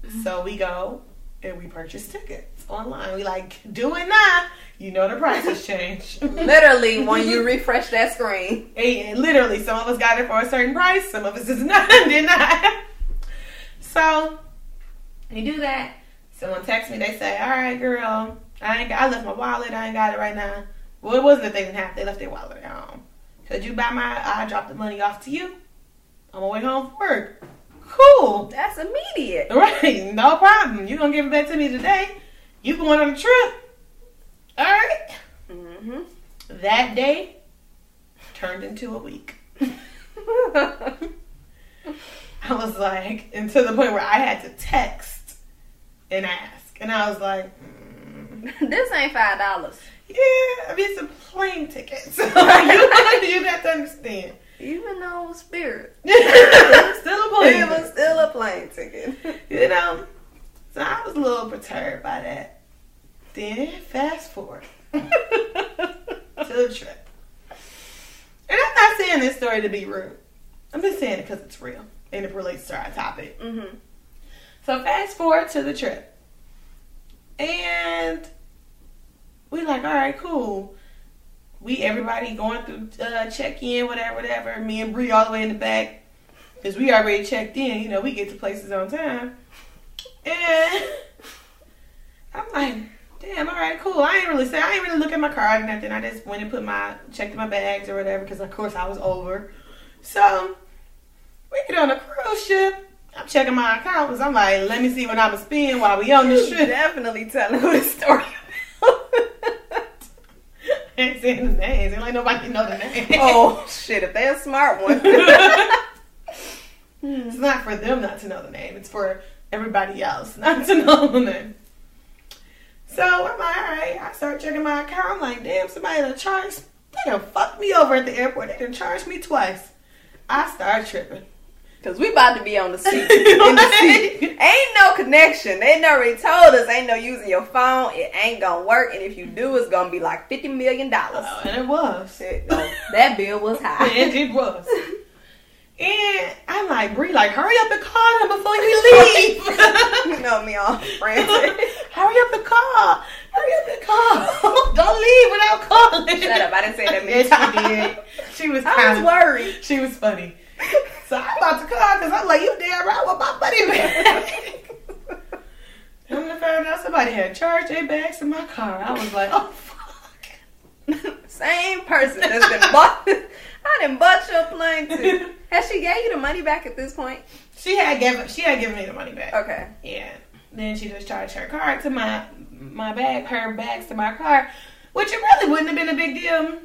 Speaker 4: Mm-hmm. So we go and we purchase tickets online. We like doing now. You know the prices change.
Speaker 3: Literally, when you refresh that screen.
Speaker 4: And literally, some of us got it for a certain price, some of us did not. Did not. So you do that. Someone texts me. They say, "All right, girl, I ain't. Got, I left my wallet. I ain't got it right now. Well, it wasn't that they didn't have. They left their wallet at home. Could you buy my? I dropped the money off to you. I'm on my way home from work. Cool.
Speaker 3: That's immediate.
Speaker 4: Right, no problem. You gonna give it back to me today? You going on a trip? All right.
Speaker 3: Mm-hmm.
Speaker 4: That day turned into a week. I was like, and to the point where I had to text and ask, and I was like, mm.
Speaker 3: this ain't five dollars.
Speaker 4: Yeah, I mean it's a plane ticket, so you you have to understand.
Speaker 3: Even though it was spirit.
Speaker 4: Still a plane.
Speaker 3: It was still a plane ticket.
Speaker 4: You know, so I was a little perturbed by that. Then fast forward to the trip, and I'm not saying this story to be rude. I'm just saying it because it's real and it relates to our topic.
Speaker 3: Mm-hmm.
Speaker 4: So fast forward to the trip, and we like, all right, cool. We everybody going through uh, check in, whatever, whatever. Me and Bree all the way in the back because we already checked in. You know, we get to places on time, and I'm like, damn, all right, cool. I ain't really say, I ain't really look at my card or nothing. I just went and put my checked my bags or whatever because of course I was over. So we get on a cruise ship. I'm checking my account because I'm like, let me see what I'ma spend while we on this trip.
Speaker 3: Definitely telling who the story.
Speaker 4: ain't saying the names. Ain't like nobody know the name.
Speaker 3: oh shit! If they're a smart one.
Speaker 4: it's not for them not to know the name. It's for everybody else not to know the name. So I'm like, all right. I start checking my account. I'm like, damn, somebody done charged. They done fucked me over at the airport. They done charged me twice. I start tripping.
Speaker 3: Cause we about to be on the seat. In the seat. Ain't no connection. They already told us ain't no using your phone. It ain't gonna work. And if you do, it's gonna be like fifty million dollars.
Speaker 4: Oh, and it was.
Speaker 3: that bill was high.
Speaker 4: And it was. And I'm like, Bree, like, hurry up and call them before you leave.
Speaker 3: you know me all frantic.
Speaker 4: hurry up and call. Hurry up and call. Don't leave without calling.
Speaker 3: Shut up. I didn't say that
Speaker 4: Yes, she did. She was
Speaker 3: I was worried.
Speaker 4: She was funny. So I'm about to call because I'm like, you damn right with my buddy back. I'm gonna find out somebody had charged their bags in my car. I was like, oh fuck.
Speaker 3: Same person that's been bought. I didn't bought your plane too. Has she gave you the money back at this point?
Speaker 4: She had given she had given me the money back.
Speaker 3: Okay.
Speaker 4: Yeah. Then she just charged her card to my my bag, her bags to my car, which it really wouldn't have been a big deal.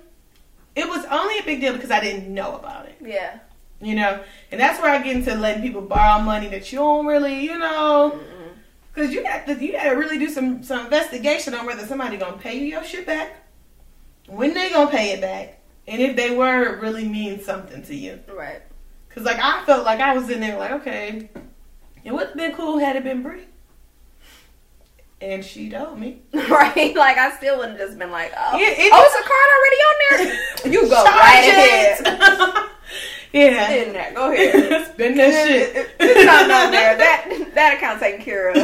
Speaker 4: It was only a big deal because I didn't know about it.
Speaker 3: Yeah.
Speaker 4: You know, and that's where I get into letting people borrow money that you don't really, you know, because you got to you got to really do some some investigation on whether somebody gonna pay you your shit back, when they gonna pay it back, and if they were it really means something to you.
Speaker 3: Right.
Speaker 4: Cause like I felt like I was in there like okay, it would have been cool had it been Bree, and she told me.
Speaker 3: Right. Like I still wouldn't just been like, oh,
Speaker 4: Yeah, it
Speaker 3: oh, is a card already on there? You go right ahead.
Speaker 4: it. yeah,
Speaker 3: In there. Go ahead.
Speaker 4: spend that shit.
Speaker 3: It's not on there. That that account taken care of.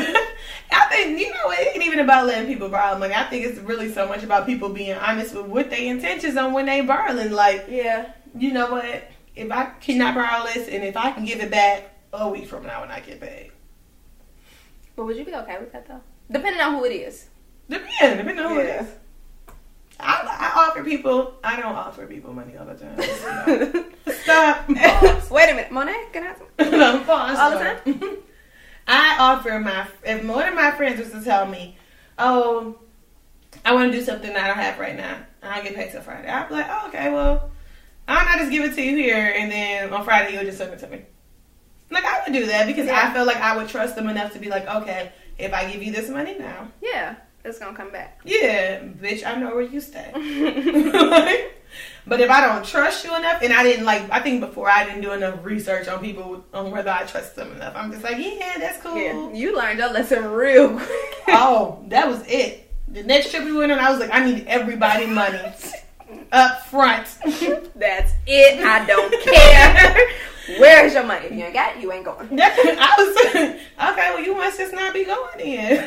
Speaker 4: I think you know it ain't even about letting people borrow money. I think it's really so much about people being honest with what their intentions on when they borrowing. Like,
Speaker 3: Yeah.
Speaker 4: you know what? If I cannot borrow this, and if I can give it back a week from now when I get paid,
Speaker 3: But would you be okay with that though? Depending on who it is.
Speaker 4: depending depending on who
Speaker 3: Yeah.
Speaker 4: it is. I, I offer people. I don't offer people money all the time. Stop. Pause.
Speaker 3: Wait a minute, Monet, can I have some?
Speaker 4: no, pause.
Speaker 3: All the time.
Speaker 4: I offer my if one of my friends was to tell me, "Oh, I want to do something I don't have right now. I get paid till Friday." I'd be like, oh, "Okay, well, I'll not just give it to you here, and then on Friday you'll just send it to me." Like I would do that because
Speaker 3: Yeah.
Speaker 4: I feel like I would trust them enough to be like, "Okay, if I give you this money now,
Speaker 3: Yeah, it's gonna come back.
Speaker 4: yeah, bitch, I know where you stay." but if I don't trust you enough, and I didn't like, I think before I didn't do enough research on people on whether I trust them enough. I'm just like, yeah, that's cool.
Speaker 3: Yeah, you learned your lesson real quick.
Speaker 4: Oh, that was it. The next trip we went on, I was like, I need everybody money up front.
Speaker 3: That's it. I don't care. Where's your money? If you ain't got it, you ain't going.
Speaker 4: I was okay. Well, you must just not be going in.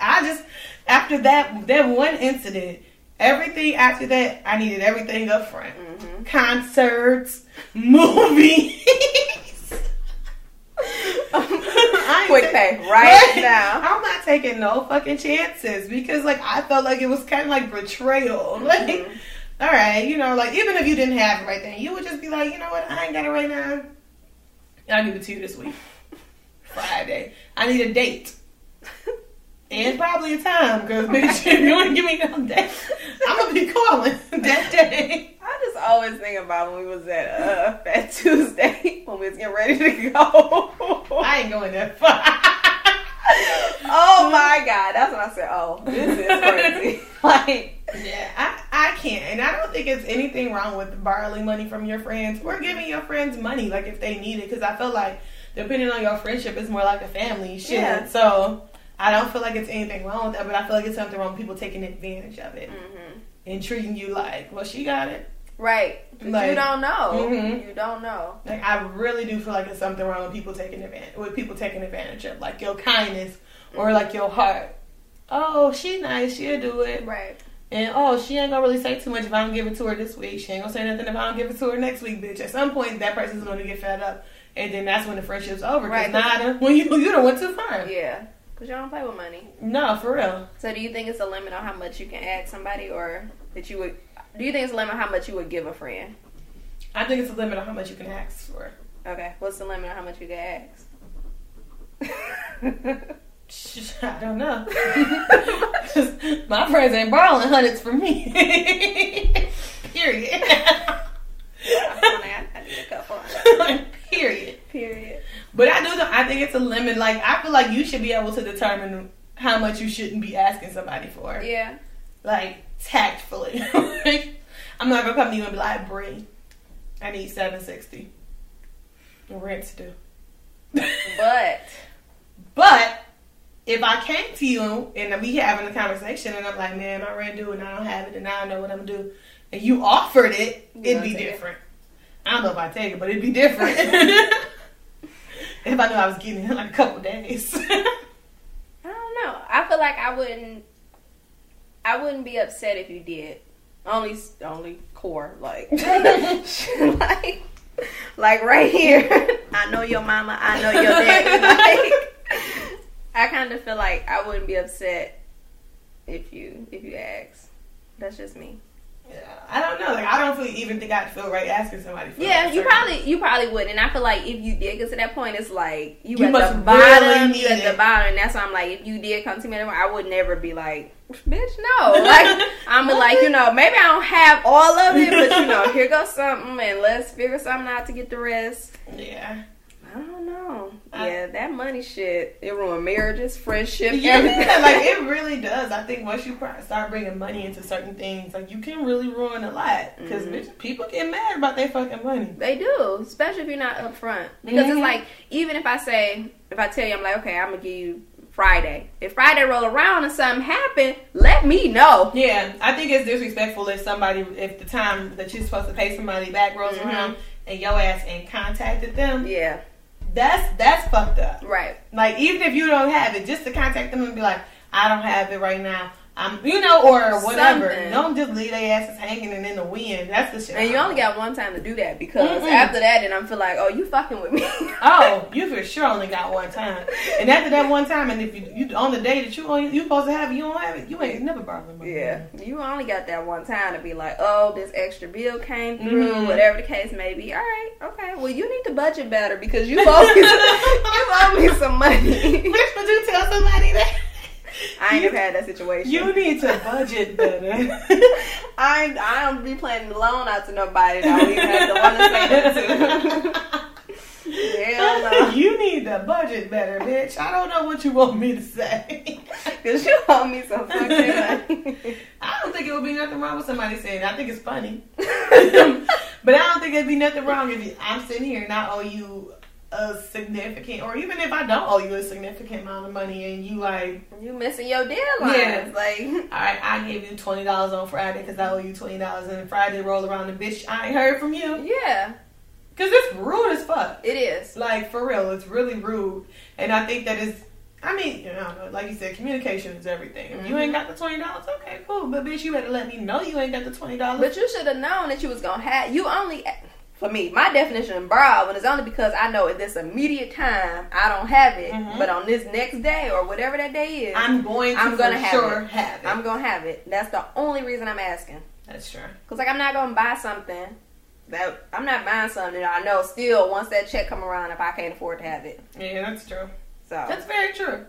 Speaker 4: I just after that that one incident, everything after that, I needed everything up front.
Speaker 3: Mm-hmm.
Speaker 4: Concerts, movies. I
Speaker 3: Quick pay right now.
Speaker 4: I'm not taking no fucking chances because like I felt like it was kind of like betrayal. Like,
Speaker 3: Mhm.
Speaker 4: All right, you know, like even if you didn't have it right then, you would just be like, you know what, I ain't got it right now. I'll give it to you this week, Friday. I need a date. And probably a time, because bitch, if you ain't give me no date, I'm gonna be calling that day.
Speaker 3: I just always think about when we was at uh Fat Tuesday when we was getting ready to go.
Speaker 4: I ain't going that far.
Speaker 3: Oh my god, that's when I said, "Oh, this is crazy. like,
Speaker 4: Yeah, I, I can't. And I don't think it's anything wrong with borrowing money from your friends or giving your friends money, like if they need it. Because I feel like, depending on your friendship, it's more like a family shit.
Speaker 3: Yeah.
Speaker 4: So I don't feel like it's anything wrong with that, but I feel like it's something wrong with people taking advantage of it
Speaker 3: mhm.
Speaker 4: and treating you like, well, she got it.
Speaker 3: Right?
Speaker 4: Like-
Speaker 3: you don't know.
Speaker 4: Mhm.
Speaker 3: You don't know.
Speaker 4: Like I really do feel like there's something wrong with people taking advantage with people taking advantage of like your kindness or like your heart. Oh, she nice, she'll do it.
Speaker 3: Right.
Speaker 4: And oh, she ain't gonna really say too much if I don't give it to her this week. She ain't gonna say nothing if I don't give it to her next week, bitch. At some point, that person's gonna get fed up, and then that's when the friendship's over. Cause
Speaker 3: Right.
Speaker 4: nada, when you you don't want too far.
Speaker 3: Yeah. Cause you don't play with money.
Speaker 4: No, for real.
Speaker 3: So do you think it's a limit on how much you can ask somebody, or that you would? Do you think it's a limit on how much you would give a friend?
Speaker 4: I think it's a limit on how much you can ask for.
Speaker 3: Okay. What's the limit on how much you can ask?
Speaker 4: I don't know. my friends ain't borrowing hundreds from me. Period.
Speaker 3: I need a couple.
Speaker 4: Period.
Speaker 3: Period.
Speaker 4: But I do. I think it's a limit. Like I feel like you should be able to determine how much you shouldn't be asking somebody for.
Speaker 3: Yeah.
Speaker 4: Like tactfully. Like, I'm not gonna come to you and be like, Bree, I need seven sixty. Rent's due.
Speaker 3: But
Speaker 4: But if I came to you and we having a conversation and I'm like, man, my rent due and I don't have it and I don't know what I'm gonna do, and you offered it,
Speaker 3: You
Speaker 4: it'd be
Speaker 3: take it?
Speaker 4: different. I don't know if I take it, but it'd be different. if I knew I was getting it in like a couple days.
Speaker 3: I don't know. I feel like I wouldn't. I wouldn't be upset if you did. Only, only core like, like, like right here. I know your mama. I know your daddy. Like, I kind of feel like I wouldn't be upset if you if you ask. That's just me.
Speaker 4: yeah, I don't know. Like I don't feel, even think I'd feel right asking somebody for
Speaker 3: Yeah,
Speaker 4: that
Speaker 3: you
Speaker 4: certain-
Speaker 3: probably you probably would, and I feel like if you did get to that point, it's like you,
Speaker 4: You
Speaker 3: at
Speaker 4: must
Speaker 3: the
Speaker 4: really
Speaker 3: bottom, you
Speaker 4: need
Speaker 3: at the bottom, and that's why I'm like, if you did come to me, I would never be like, bitch, no. Like I'm like, you know, maybe I don't have all of it, but you know, here goes something, and let's figure something out to get the rest.
Speaker 4: Yeah.
Speaker 3: I don't know.
Speaker 4: I-
Speaker 3: yeah, that money shit, it ruined marriages, friendship,
Speaker 4: Yeah,
Speaker 3: everything.
Speaker 4: like it really does. I think once you start bringing money into certain things, like you can really ruin a lot because
Speaker 3: Mhm.
Speaker 4: people get mad about their fucking money.
Speaker 3: They do, especially if you're not upfront. Because it's
Speaker 4: Mhm.
Speaker 3: like, even if I say, if I tell you, I'm like, okay, I'm gonna give you Friday. If Friday roll around and something happen, let me know.
Speaker 4: Yeah, I think it's disrespectful if somebody, if the time that you're supposed to pay somebody back rolls
Speaker 3: Mhm.
Speaker 4: around and your ass ain't contacted them.
Speaker 3: Yeah,
Speaker 4: That's that's fucked up.
Speaker 3: right.
Speaker 4: Like even if you don't have it, just to contact them and be like, I don't have it right now. I'm, you know, or whatever.
Speaker 3: Something.
Speaker 4: Don't just leave their asses hanging and in the wind. That's the shit.
Speaker 3: And you only got one time to do that because
Speaker 4: Mm-mm.
Speaker 3: after that, then I'm feel like, oh, you fucking with me.
Speaker 4: Oh, you for sure only got one time. And after that one time, and if you, you on the day that you on, you supposed to have it, you don't have it. You ain't never borrowing money.
Speaker 3: Yeah, you only got that one time to be like, oh, this extra bill came through,
Speaker 4: Mhm.
Speaker 3: whatever the case may be. All right, okay. Well, you need to budget better because you owe me, you owe me some money.
Speaker 4: Bitch, would you tell somebody that?
Speaker 3: I ain't
Speaker 4: You-
Speaker 3: never had that situation.
Speaker 4: You need to budget better.
Speaker 3: I I don't be planning the loan out to nobody. that I don't even have the one to say that to. Hell no.
Speaker 4: You need to budget better, bitch. I don't know what you want me to say.
Speaker 3: Cause you owe me some fucking money.
Speaker 4: I don't think it would be nothing wrong with somebody saying. it. I think it's funny, but I don't think it'd be nothing wrong if you, I'm sitting here and I owe you a significant, or even if I don't owe you a significant amount of money, and you like,
Speaker 3: you missing your deadlines.
Speaker 4: Yeah.
Speaker 3: Like,
Speaker 4: all right, I gave you twenty dollars on Friday because I owe you twenty dollars, and Friday roll around and bitch, I ain't heard from you
Speaker 3: yeah,
Speaker 4: because it's rude as fuck.
Speaker 3: it is.
Speaker 4: Like for real, it's really rude, and I think that is. I mean, you know, like you said, communication is everything. If you ain't mm-hmm. got the twenty dollars, okay, cool. But bitch, you better let me know you ain't got the twenty dollars.
Speaker 3: But you should have known that you was gonna have. You only, for me, my definition of borrowing is only because I know at this immediate time I don't have it,
Speaker 4: Mhm.
Speaker 3: but on this next day or whatever that day is,
Speaker 4: I'm going to
Speaker 3: I'm gonna have
Speaker 4: sure
Speaker 3: it.
Speaker 4: have it.
Speaker 3: I'm gonna have it. That's the only reason I'm asking.
Speaker 4: That's true.
Speaker 3: Cause like I'm not gonna buy something that I'm not buying something that I know still once that check come around if I can't afford to have it.
Speaker 4: Yeah, that's true.
Speaker 3: So
Speaker 4: That's very true.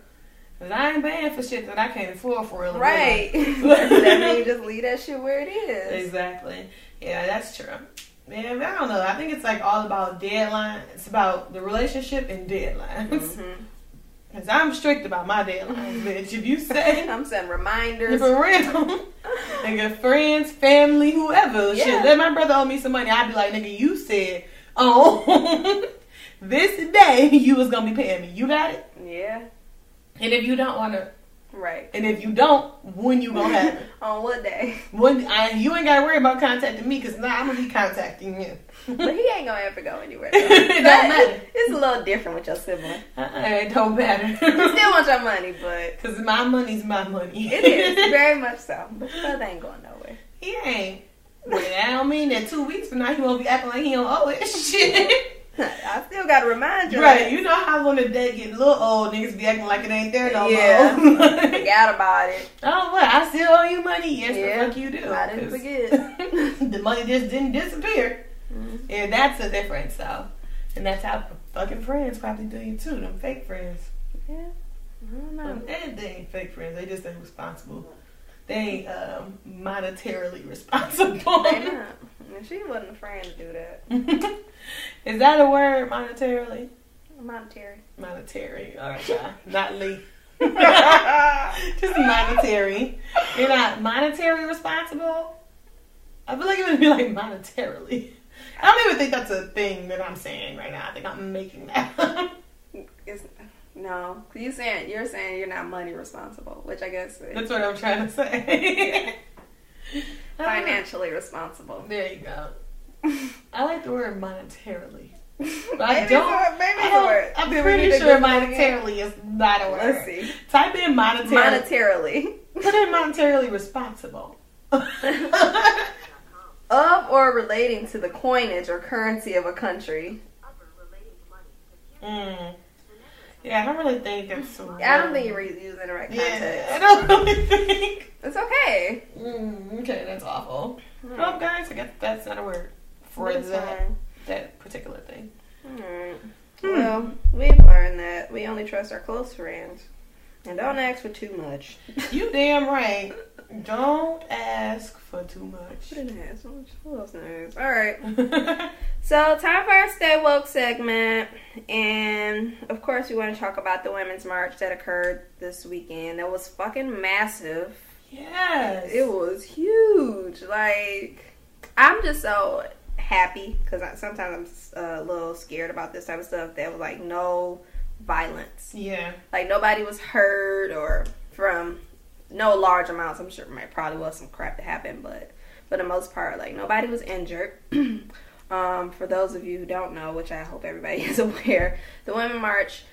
Speaker 4: Cause I ain't paying for shit that I can't afford for real.
Speaker 3: right, that means just leave that shit where it is.
Speaker 4: Exactly. Yeah, that's true. Man, I don't know. I think it's like all about deadline. It's about the relationship and deadlines.
Speaker 3: Mhm.
Speaker 4: Cause I'm strict about my deadlines, bitch. If you say
Speaker 3: I'm sending reminders.
Speaker 4: for real, nigga, friends, family, whoever,
Speaker 3: Yeah.
Speaker 4: shit. Let my brother owe me some money. I'd be like, nigga, you said, oh, this day you was gonna be paying me. You got it.
Speaker 3: Yeah,
Speaker 4: And if you don't wanna,
Speaker 3: right.
Speaker 4: and if you don't, when you gonna have it?
Speaker 3: On what day?
Speaker 4: When I, you ain't gotta worry about contacting me, cause now I'm gonna be contacting you.
Speaker 3: But he ain't gonna ever go anywhere.
Speaker 4: It don't matter.
Speaker 3: It's a little different with your sibling.
Speaker 4: Uh-uh, it don't matter.
Speaker 3: He still want your money, but
Speaker 4: Cause my money's my money.
Speaker 3: it is very much so. But brother ain't going nowhere.
Speaker 4: he ain't. But that don't mean that two weeks from now he won't be acting like he don't owe it. Shit.
Speaker 3: I still gotta remind you.
Speaker 4: right. You know how when the day get a little old, niggas be acting like it ain't there no
Speaker 3: Yeah.
Speaker 4: more.
Speaker 3: Forgot about it.
Speaker 4: oh, what? I still owe you money? Yes,
Speaker 3: Yeah.
Speaker 4: the fuck you do.
Speaker 3: I didn't forget.
Speaker 4: the money just didn't disappear.
Speaker 3: Mhm.
Speaker 4: And that's a difference, so. And that's how fucking friends probably do you too. Them fake friends.
Speaker 3: Yeah. I don't know.
Speaker 4: And they ain't fake friends. They just ain't responsible. They ain't um, monetarily responsible.
Speaker 3: They not. And she wasn't afraid to do that.
Speaker 4: Is that a word, monetarily?
Speaker 3: Monetary.
Speaker 4: Monetary. All right, y'all. Not Lee. Just monetary. You're not monetary responsible? I feel like it would be like monetarily. I don't even think that's a thing that I'm saying right now. I think I'm making that.
Speaker 3: It's, no, you saying you're saying you're not money responsible, which I guess is
Speaker 4: That's what I'm trying to say.
Speaker 3: financially responsible.
Speaker 4: There you go. I like the word monetarily. But I don't.
Speaker 3: it's a- maybe
Speaker 4: I don't-
Speaker 3: word.
Speaker 4: I'm
Speaker 3: Do
Speaker 4: pretty sure
Speaker 3: Google it again?
Speaker 4: monetarily is not a word.
Speaker 3: Let's see.
Speaker 4: Type in monetarily.
Speaker 3: Monetarily.
Speaker 4: Put in monetarily responsible.
Speaker 3: Of or relating to the coinage or currency of a country.
Speaker 4: mm. Yeah, I don't really think it's. a
Speaker 3: I don't think you're re- using the right
Speaker 4: Yeah, I don't really think.
Speaker 3: It's okay.
Speaker 4: Mm, okay, that's awful.
Speaker 3: Hmm.
Speaker 4: Well, guys, I guess that's not a word for that that particular thing.
Speaker 3: Alright.
Speaker 4: Hmm.
Speaker 3: Well, we've learned that we only trust our close friends. And don't ask for too much.
Speaker 4: You damn right. Don't ask for too much.
Speaker 3: Didn't ask? Who else didn't? Alright. So, time for our Stay Woke segment. And, of course, we want to talk about the Women's March that occurred this weekend. That was fucking massive.
Speaker 4: yes.
Speaker 3: It was huge. Like, I'm just so happy because sometimes I'm a little scared about this type of stuff. There was, like, no violence.
Speaker 4: Yeah.
Speaker 3: Like, nobody was hurt or from no large amounts. I'm sure there probably was some crap that happened, but for the most part, like, nobody was injured. Um, for those of you who don't know, which I hope everybody is aware, the Women March,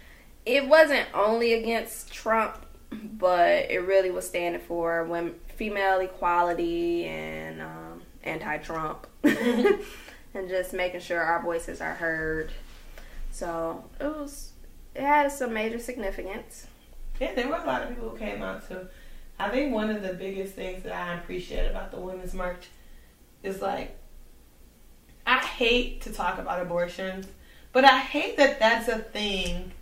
Speaker 3: it wasn't only against Trump, but it really was standing for women, female equality and um, anti-Trump, and just making sure our voices are heard. So it was, it had some major significance.
Speaker 4: Yeah, there were a lot of people who came out too. I think one of the biggest things that I appreciate about the Women's March is like, I hate to talk about abortions, but I hate that that's a thing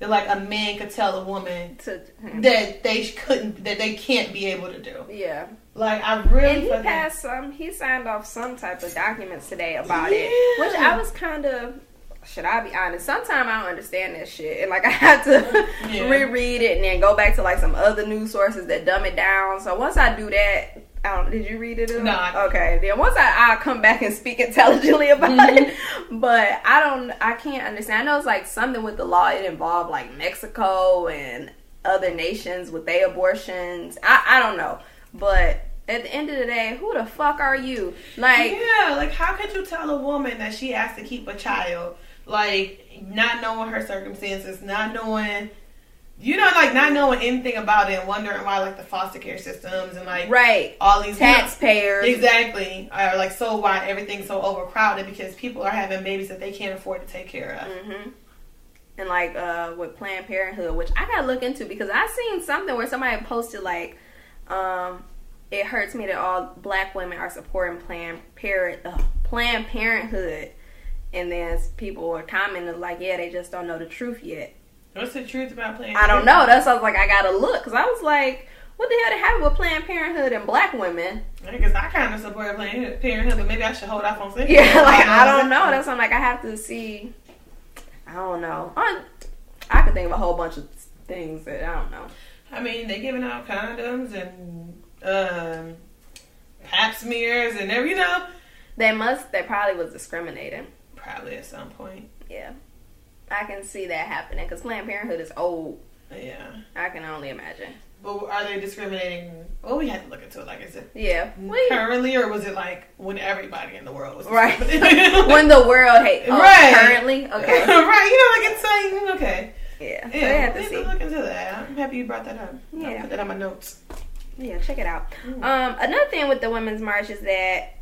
Speaker 4: that like a man could tell a woman
Speaker 3: To
Speaker 4: that they couldn't, that they can't be able to do.
Speaker 3: yeah,
Speaker 4: Like I really
Speaker 3: and he
Speaker 4: fucking-
Speaker 3: passed some. He signed off some type of documents today about it, which I was kind of. Should I be honest? Sometimes I don't understand that shit, and like I have to
Speaker 4: Yeah.
Speaker 3: reread it and then go back to like some other news sources that dumb it down. So once I do that, I don't. Did you read it?
Speaker 4: No,
Speaker 3: Okay. Then once I I come back and speak intelligently about
Speaker 4: Mm-hmm.
Speaker 3: it, but I don't. I can't understand. I know it's like something with the law. It involved like Mexico and other nations with their abortions. I I don't know, but. At the end of the day, who the fuck are you? Like,
Speaker 4: yeah, like how could you tell a woman that she has to keep a child, like not knowing her circumstances, not knowing, you know, like not knowing anything about it, and wondering why like the foster care systems and like
Speaker 3: right?
Speaker 4: all these
Speaker 3: Taxpayers.
Speaker 4: exactly are like so why everything's so overcrowded because people are having babies that they can't afford to take care of.
Speaker 3: hmm And like uh with Planned Parenthood, which I gotta look into because I seen something where somebody posted like, um, it hurts me that all black women are supporting Planned Parent uh, Planned Parenthood, and then people were commenting like, yeah, they just don't know the truth yet.
Speaker 4: What's the truth about playing?
Speaker 3: I don't know. That's why I was like, I gotta look because I was like, what the hell they have with Planned Parenthood and black women?
Speaker 4: because I kind of support Planned Parenthood, but maybe I should hold off on saying.
Speaker 3: Yeah, like I don't know. That's why I'm like, I have to see. I don't know. On I could think of a whole bunch of things that I don't know.
Speaker 4: I mean, they giving out condoms and um, pap smears and every, you know,
Speaker 3: They must. They probably was discriminating.
Speaker 4: Probably at some point.
Speaker 3: Yeah, I can see that happening because Planned Parenthood is old.
Speaker 4: Yeah.
Speaker 3: I can only imagine.
Speaker 4: But are they discriminating? Well, we had to look into it. Like, is it
Speaker 3: Yeah,
Speaker 4: currently, or was it like when everybody in the world was
Speaker 3: Right. when the world hate. Oh,
Speaker 4: Right.
Speaker 3: Currently, okay.
Speaker 4: right. You know, like it's like okay.
Speaker 3: Yeah,
Speaker 4: Yeah,
Speaker 3: so they have to see.
Speaker 4: to look into that. I'm happy you brought that up.
Speaker 3: Yeah.
Speaker 4: I'll put that on my notes.
Speaker 3: Yeah, check it out.
Speaker 4: Mm.
Speaker 3: Um, another thing with the women's march is that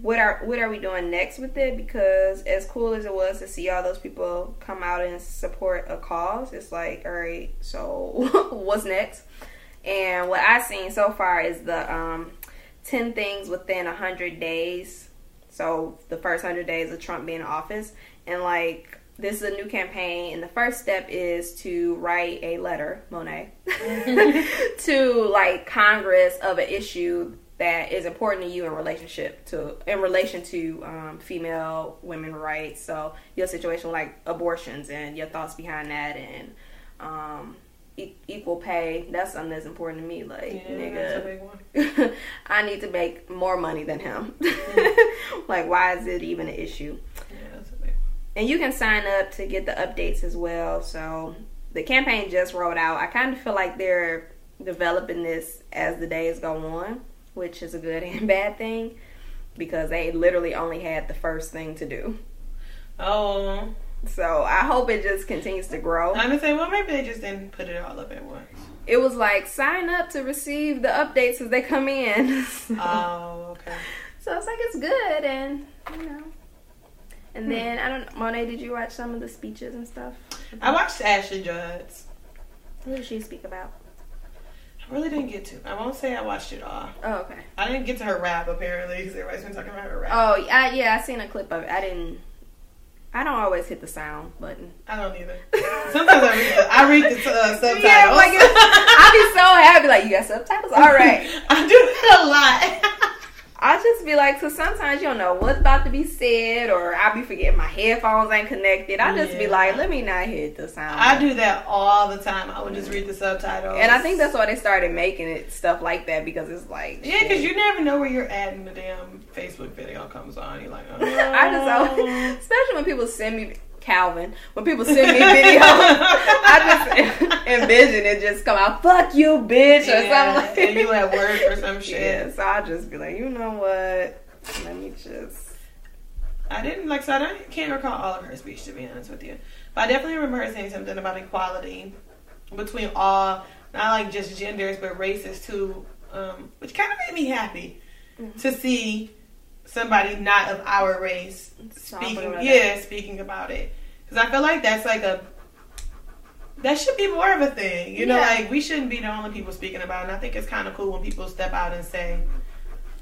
Speaker 3: what are what are we doing next with it? Because as cool as it was to see all those people come out and support a cause, it's like, all right, so what's next? And what I've seen so far is the um, ten things within hundred days. So the first hundred days of Trump being in office, and like this is a new campaign, and the first step is to write a letter, Monet, to like Congress of an issue that is important to you in relationship to in relation to um, female women rights. So your situation like abortions and your thoughts behind that, and um, e- equal pay. That's something that's important to me. Like
Speaker 4: Yeah,
Speaker 3: nigga,
Speaker 4: that's a big one.
Speaker 3: I need to make more money than him. like, why is it even an issue?
Speaker 4: Yeah, that's a big one.
Speaker 3: And you can sign up to get the updates as well. So the campaign just rolled out. I kind of feel like they're developing this as the days go on, which is a good and bad thing because they literally only had the first thing to do.
Speaker 4: Oh,
Speaker 3: So I hope it just continues to grow.
Speaker 4: I'm gonna say, well, maybe they just didn't put it all up at once.
Speaker 3: It was like sign up to receive the updates as they come in.
Speaker 4: Oh, okay.
Speaker 3: So it's like it's good, and you know. And hmm. then I don't, Monet. Did you watch some of the speeches and stuff?
Speaker 4: I watched Ashley Judd's.
Speaker 3: What did she speak about?
Speaker 4: I really didn't get to. I won't say I watched it all.
Speaker 3: Oh, okay.
Speaker 4: I didn't get to her rap apparently because everybody's been talking about her rap.
Speaker 3: Oh, I, yeah. I seen a clip of it. I didn't. I don't always hit the sound button.
Speaker 4: I don't either. Sometimes I read the, I read the uh, subtitles.
Speaker 3: Yeah, like I be so happy. Like you got subtitles. All right.
Speaker 4: I do that a lot.
Speaker 3: I just be like, so sometimes you don't know what's about to be said, or I'll be forgetting my headphones ain't connected. I just be like, let me not hit the sound.
Speaker 4: I do that all the time. I would just read the subtitles.
Speaker 3: and I think that's why they started making it stuff like that because it's like,
Speaker 4: Yeah, because you never know where you're at when the damn Facebook video comes on. You're like, oh.
Speaker 3: I just always, oh. especially when people send me Calvin, when people send me videos, I just envision it just come out, fuck you, bitch, or
Speaker 4: Yeah,
Speaker 3: something like
Speaker 4: and you at work or some shit.
Speaker 3: Yeah, so I just be like, you know what? Let me just.
Speaker 4: I didn't like so I don't, can't recall all of her speech to be honest with you, but I definitely remember her saying something about equality between all, not like just genders but races too, um, which kind of made me happy
Speaker 3: Mm-hmm.
Speaker 4: to see somebody not of our race speaking, yeah, speaking about it because I feel like that's like a that should be more of a thing, you know.
Speaker 3: Yeah.
Speaker 4: Like we shouldn't be the only people speaking about it. And I think it's kind of cool when people step out and say,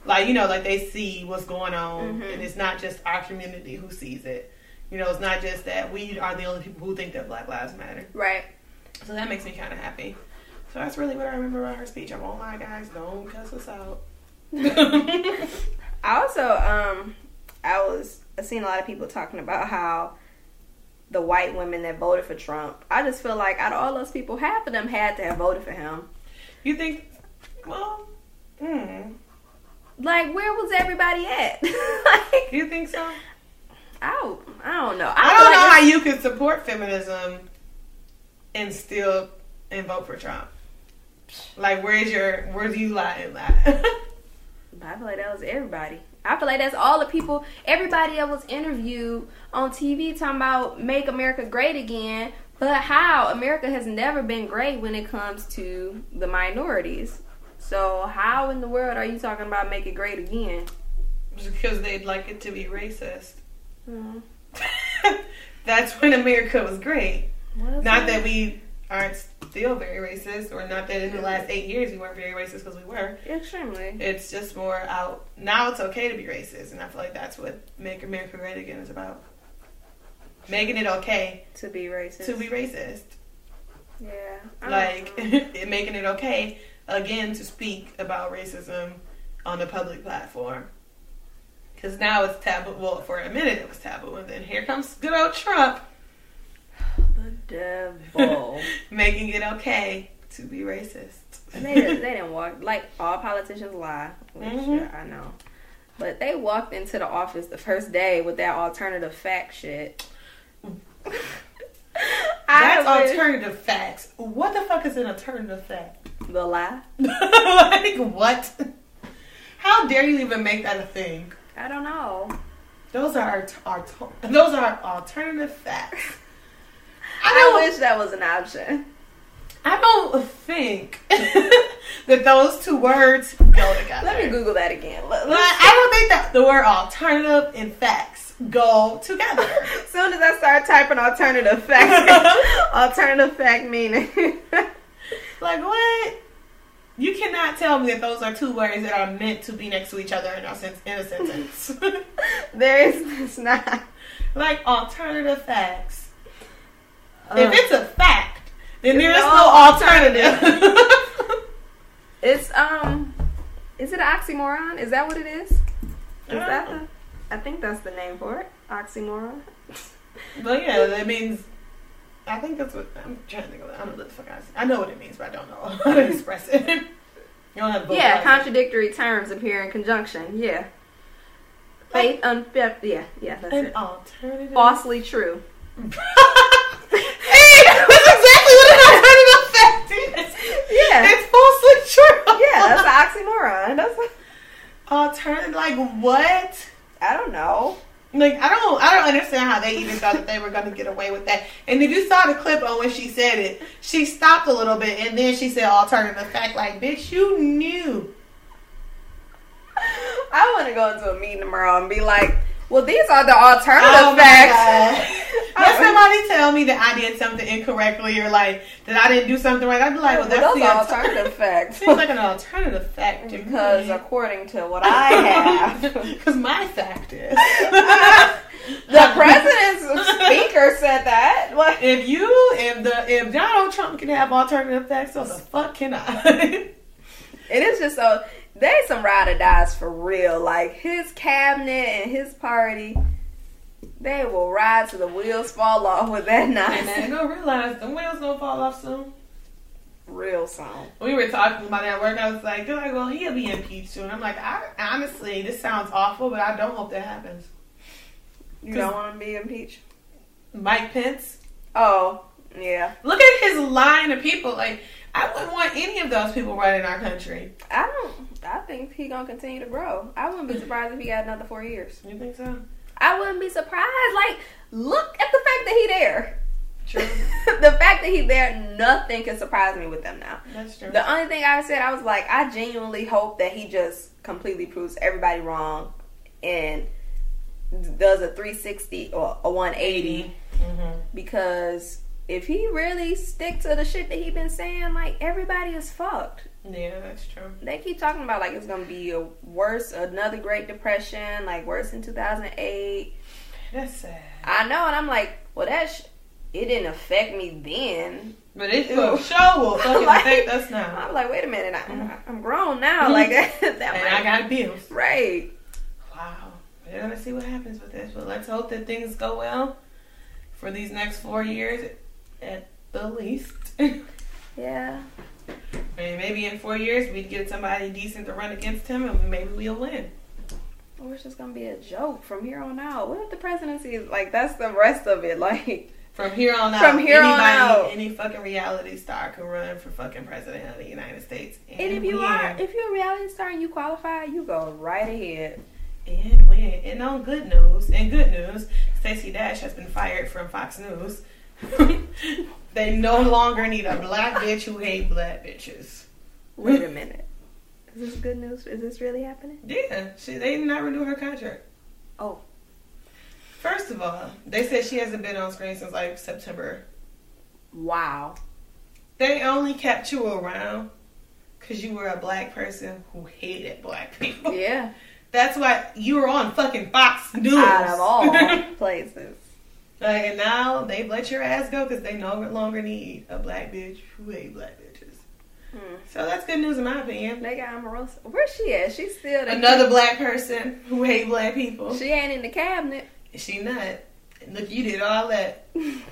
Speaker 4: like you know, like they see what's going on,
Speaker 3: Mhm.
Speaker 4: and it's not just our community who sees it. You know, it's not just that we are the only people who think that Black Lives Matter.
Speaker 3: Right.
Speaker 4: So that makes me kind of happy. So that's really what I remember about her speech. I won't lie, guys. Don't cuss us out.
Speaker 3: I also, um, I was I seen a lot of people talking about how the white women that voted for Trump. I just feel like out of all those people, half of them had to have voted for him.
Speaker 4: you think? Well, hmm.
Speaker 3: Like, where was everybody at? like,
Speaker 4: You think so?
Speaker 3: I don't, I don't know. I,
Speaker 4: I don't
Speaker 3: like
Speaker 4: know how you could support feminism and still and vote for Trump. Like, where's your where do you lie in that?
Speaker 3: I feel like that was everybody. I feel like that's all the people, everybody that was interviewed on TV talking about make America great again. But how America has never been great when it comes to the minorities. So how in the world are you talking about make it great again?
Speaker 4: because they'd like it to be racist.
Speaker 3: Hmm.
Speaker 4: That's when America was great.
Speaker 3: What is
Speaker 4: Not that we aren't still very racist, or not that in the last eight years we weren't very racist because we were.
Speaker 3: extremely.
Speaker 4: It's just more out now. It's okay to be racist, and I feel like that's what "Make America Great Again" is about. Making it okay
Speaker 3: To be racist.
Speaker 4: to be racist,
Speaker 3: yeah. I
Speaker 4: like making it okay again to speak about racism on the public platform. Because now it's taboo. Well, for a minute it was taboo, and then here comes good old Trump.
Speaker 3: The Devil.
Speaker 4: Making it okay to be racist.
Speaker 3: they, they didn't walk like all politicians lie, which
Speaker 4: Mhm.
Speaker 3: I know. But they walked into the office the first day with that alternative fact shit.
Speaker 4: That's alternative facts. What the fuck is an alternative fact?
Speaker 3: the lie.
Speaker 4: like what? How dare you even make that a thing?
Speaker 3: I don't know.
Speaker 4: Those are our, our those are alternative facts. I
Speaker 3: I wish that was an option.
Speaker 4: I don't think that those two words go together.
Speaker 3: Let me Google that again. Let,
Speaker 4: I don't think that the word alternative and facts go together.
Speaker 3: as soon as I start typing alternative fact, alternative fact meaning.
Speaker 4: like what? You cannot tell me that those are two words that are meant to be next to each other in a, sen- in a sentence.
Speaker 3: there is it's not.
Speaker 4: like alternative facts.
Speaker 3: Uh,
Speaker 4: if it's a fact, then there is
Speaker 3: No
Speaker 4: no alternative.
Speaker 3: It's um, is it an oxymoron? Is that what it is? Is that the? I think that's the name for it. Oxymoron.
Speaker 4: but yeah, that means. I think that's what I'm trying to think of. I don't know what the fuck I, I know what it means, but I don't know how to express it. You don't have
Speaker 3: Yeah,
Speaker 4: it.
Speaker 3: contradictory terms appear in conjunction. Yeah. Faith unfair. Yeah, yeah, that's
Speaker 4: An
Speaker 3: it.
Speaker 4: alternative.
Speaker 3: Falsely true.
Speaker 4: hey, that's exactly what an alternative fact is.
Speaker 3: Yeah.
Speaker 4: It's falsely true.
Speaker 3: Yeah, that's an oxymoron. That's.
Speaker 4: alternative. Like what?
Speaker 3: I don't know.
Speaker 4: Like I don't, I don't understand how they even thought that they were gonna get away with that. And if you saw the clip on when she said it, she stopped a little bit and then she said alternative fact. Like, bitch, you knew.
Speaker 3: I want to go into a meeting tomorrow and be like, "Well, these are the oh alternative
Speaker 4: Oh
Speaker 3: facts."
Speaker 4: Let somebody tell me that I did something incorrectly or like that I didn't do something right. I'd be like, well, that's
Speaker 3: those
Speaker 4: the
Speaker 3: alternative facts.
Speaker 4: Seems like an alternative fact to
Speaker 3: because
Speaker 4: me.
Speaker 3: according to what I have,
Speaker 4: Because my fact is.
Speaker 3: the president's speaker said that. What?
Speaker 4: If you, if the, if Donald Trump can have alternative facts, so the fuck can I?
Speaker 3: It is just so there's some ride or dies for real. Like his cabinet and his party, they will ride till the wheels fall off with that
Speaker 4: knife. and
Speaker 3: nonsense.
Speaker 4: gonna realize the wheels gonna fall off soon.
Speaker 3: Real song.
Speaker 4: We were talking about that at work. I was like, they're like, well, he'll be impeached soon. I'm like, I honestly, this sounds awful, but I don't hope that happens.
Speaker 3: You don't want to be impeached?
Speaker 4: Mike Pence,
Speaker 3: Oh, yeah.
Speaker 4: look at his line of people. Like, I wouldn't want any of those people running our country.
Speaker 3: I don't. I think he gonna continue to grow. I wouldn't be surprised if he got another four years.
Speaker 4: You think so?
Speaker 3: I wouldn't be surprised. Like, look at the fact that he there.
Speaker 4: True.
Speaker 3: the fact that he there, nothing can surprise me with them now.
Speaker 4: That's true.
Speaker 3: The only thing I said, I was like, I genuinely hope that he just completely proves everybody wrong and does a 360 or a 180
Speaker 4: Mm-hmm.
Speaker 3: because if he really stick to the shit that he been saying, like everybody is fucked.
Speaker 4: Yeah, that's true.
Speaker 3: They keep talking about like it's gonna be a worse, another Great Depression, like worse in 2008.
Speaker 4: That's sad.
Speaker 3: I know, and I'm like, well, that sh- it didn't affect me then.
Speaker 4: But it for sure will fucking
Speaker 3: Like,
Speaker 4: affect us now.
Speaker 3: I'm like, wait a minute, I, mm-hmm. I'm grown now. Mm-hmm. Like that, that
Speaker 4: And I got bills.
Speaker 3: right.
Speaker 4: Wow. We're gonna see what happens with this, but let's hope that things go well for these next four years at the least. and maybe in four years we'd get somebody decent to run against him and maybe we'll win.
Speaker 3: Or it's just gonna be a joke from here on out. What if the presidency is like that's the rest of it? Like
Speaker 4: From here on out,
Speaker 3: From here on out.
Speaker 4: any fucking reality star can run for fucking president of the United States. And,
Speaker 3: and if you
Speaker 4: win.
Speaker 3: are if you're a reality star and you qualify, you go right ahead.
Speaker 4: And win. And on good news, and good news, Stacey Dash has been fired from Fox News. they no longer need a black bitch who hate black bitches.
Speaker 3: Wait a minute. Is this good news? Is this really happening?
Speaker 4: Yeah, she they did not renew her contract.
Speaker 3: Oh.
Speaker 4: First of all, they said she hasn't been on screen since like September.
Speaker 3: Wow.
Speaker 4: They only kept you around because you were a black person who hated black people.
Speaker 3: Yeah.
Speaker 4: That's why you were on fucking Fox News.
Speaker 3: Out of all places.
Speaker 4: Like, and now they've let your ass go because they no longer need a black bitch who hate black bitches.
Speaker 3: Hmm.
Speaker 4: So that's good news in my opinion.
Speaker 3: They got Omarosa. Where's she at? She's still the
Speaker 4: Another black person who hate black people.
Speaker 3: She ain't in the cabinet.
Speaker 4: She not. Look, you did all that. You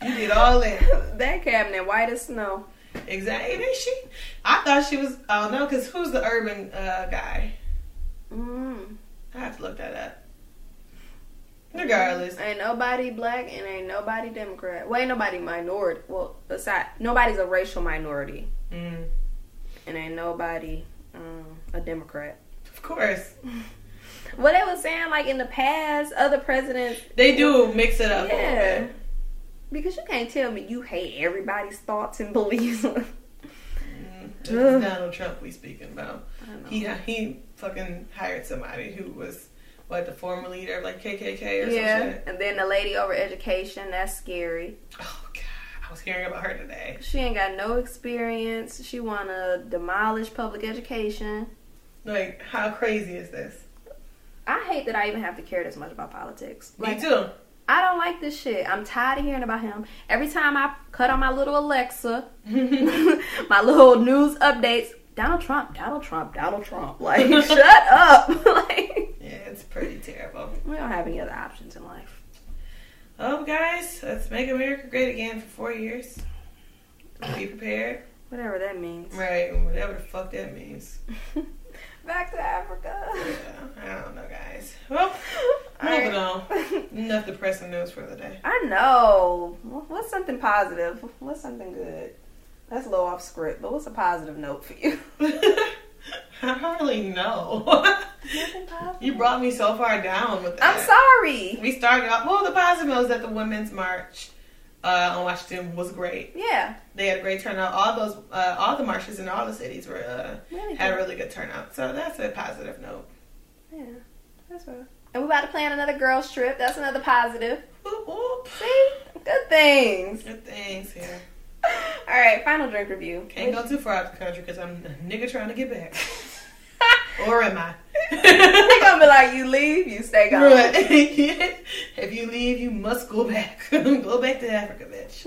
Speaker 4: did all that.
Speaker 3: that cabinet white as snow.
Speaker 4: Exactly. She? I thought she was. Oh no, because who's the urban uh, guy?
Speaker 3: Mm.
Speaker 4: I have to look that up. Regardless,
Speaker 3: Ain't nobody black and ain't nobody Democrat. Well, ain't nobody minority. Well, aside, nobody's a racial minority,
Speaker 4: mm,
Speaker 3: and ain't nobody um, a Democrat.
Speaker 4: of course
Speaker 3: What they was saying, like in the past, other presidents,
Speaker 4: they do mix it up. a
Speaker 3: yeah.
Speaker 4: bit.
Speaker 3: Because you can't tell me you hate everybody's thoughts and beliefs.
Speaker 4: Mm, this is
Speaker 3: Ugh.
Speaker 4: Donald Trump we speaking about. He he fucking hired somebody who was what the former leader of like KKK or
Speaker 3: yeah,
Speaker 4: something.
Speaker 3: and then the lady over education, that's scary.
Speaker 4: Oh god, I was hearing about her today.
Speaker 3: She ain't got no experience. She wanna demolish public education.
Speaker 4: Like, how crazy is this?
Speaker 3: I hate that I even have to care this much about politics. Like,
Speaker 4: Me too.
Speaker 3: I don't like this shit. I'm tired of hearing about him. Every time I cut on my little Alexa, my little news updates, Donald Trump, Donald Trump, Donald Trump. Like, shut up. like,
Speaker 4: it's pretty terrible.
Speaker 3: we don't have any other options in life.
Speaker 4: Oh, guys, let's make America great again for four years. Be prepared.
Speaker 3: Whatever that means.
Speaker 4: Right, whatever the fuck that means.
Speaker 3: Back to Africa.
Speaker 4: Yeah, I don't know, guys. Well, moving on. Enough depressing news for the day.
Speaker 3: I know. What's something positive? What's something good? That's a little off script, but what's a positive note for you?
Speaker 4: I don't
Speaker 3: really know.
Speaker 4: You brought me so far down with that.
Speaker 3: I'm sorry.
Speaker 4: We started off. Well, the positive was that the women's march uh, on Washington was great.
Speaker 3: Yeah.
Speaker 4: They had a great turnout. All those, uh, all the marches in all the cities were uh,
Speaker 3: Really
Speaker 4: had a really good turnout. So that's a positive note.
Speaker 3: Yeah. That's right. And we're about to plan another girls trip. That's another positive. See? Good things.
Speaker 4: Good things here.
Speaker 3: All right, final drink review.
Speaker 4: Can't go too far out the country because I'm a nigga trying to get back. or am I?
Speaker 3: They're gonna be like, you leave, you stay gone.
Speaker 4: Right. if you leave, you must go back. go back to Africa, bitch.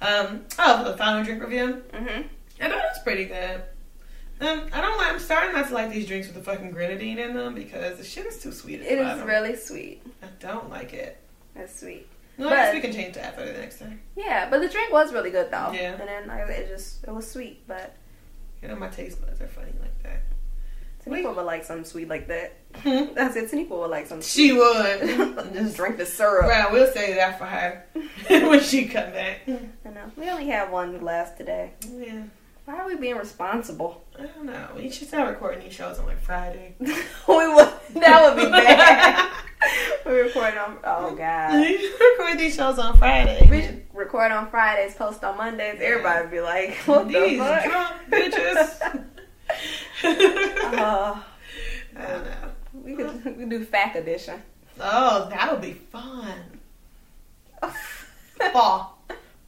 Speaker 4: Um, oh, the final drink review.
Speaker 3: Mm-hmm.
Speaker 4: I thought it was pretty good. Um, I don't like. I'm starting not to like these drinks with the fucking grenadine in them because the shit is too sweet. At
Speaker 3: It is really sweet.
Speaker 4: I don't like it.
Speaker 3: That's sweet.
Speaker 4: No, I guess we can change that for the next time.
Speaker 3: Yeah, but the drink was really good though.
Speaker 4: Yeah.
Speaker 3: And then like, it just it was sweet, but
Speaker 4: You know, my taste buds are funny like that.
Speaker 3: Tanika would like something sweet like that.
Speaker 4: Hmm?
Speaker 3: That's it. Tanika would like something.
Speaker 4: She
Speaker 3: sweet.
Speaker 4: would.
Speaker 3: just drink the syrup.
Speaker 4: Right, we'll say that for her when she come back.
Speaker 3: I know. We only have one glass today.
Speaker 4: Yeah,
Speaker 3: Why are we being responsible?
Speaker 4: I don't know. We should start recording these shows on like Friday.
Speaker 3: we would. That would be bad. we record on. Oh God.
Speaker 4: record these shows on Friday.
Speaker 3: We should record on Fridays, post on Mondays. Everybody would be like, "What
Speaker 4: These
Speaker 3: the fuck?"
Speaker 4: drunk bitches.
Speaker 3: Uh,
Speaker 4: I don't know.
Speaker 3: we could we could do FAC edition.
Speaker 4: Oh, that would be fun. Fall.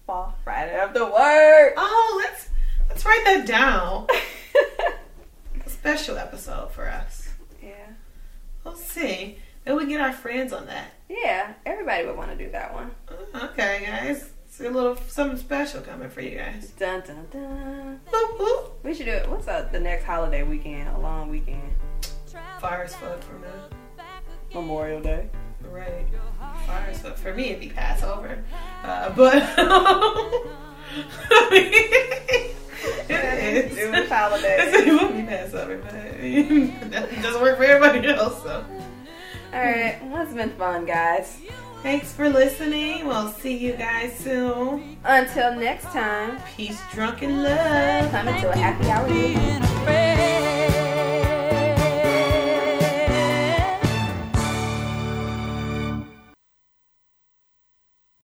Speaker 3: Fall Friday after work.
Speaker 4: Oh, let's let's write that down. A special episode for us.
Speaker 3: yeah,
Speaker 4: We'll see. Maybe we get our friends on that.
Speaker 3: yeah. Everybody would want to do that one.
Speaker 4: Uh, Okay, guys. See a little something special coming for you guys.
Speaker 3: Dun dun dun. We should do it. What's up? The next holiday weekend, a long weekend,
Speaker 4: Fire as fuck for me.
Speaker 3: Memorial Day.
Speaker 4: Right. Fire as fuck. For me, it'd be Passover. Uh, but. it is.
Speaker 3: Jewish holiday.
Speaker 4: It would be Passover, but it doesn't work for everybody else, so.
Speaker 3: All right, well, it's been fun, guys.
Speaker 4: Thanks for listening. We'll see you guys soon.
Speaker 3: Until next time,
Speaker 4: peace, drunken love.
Speaker 3: Coming to a happy hour.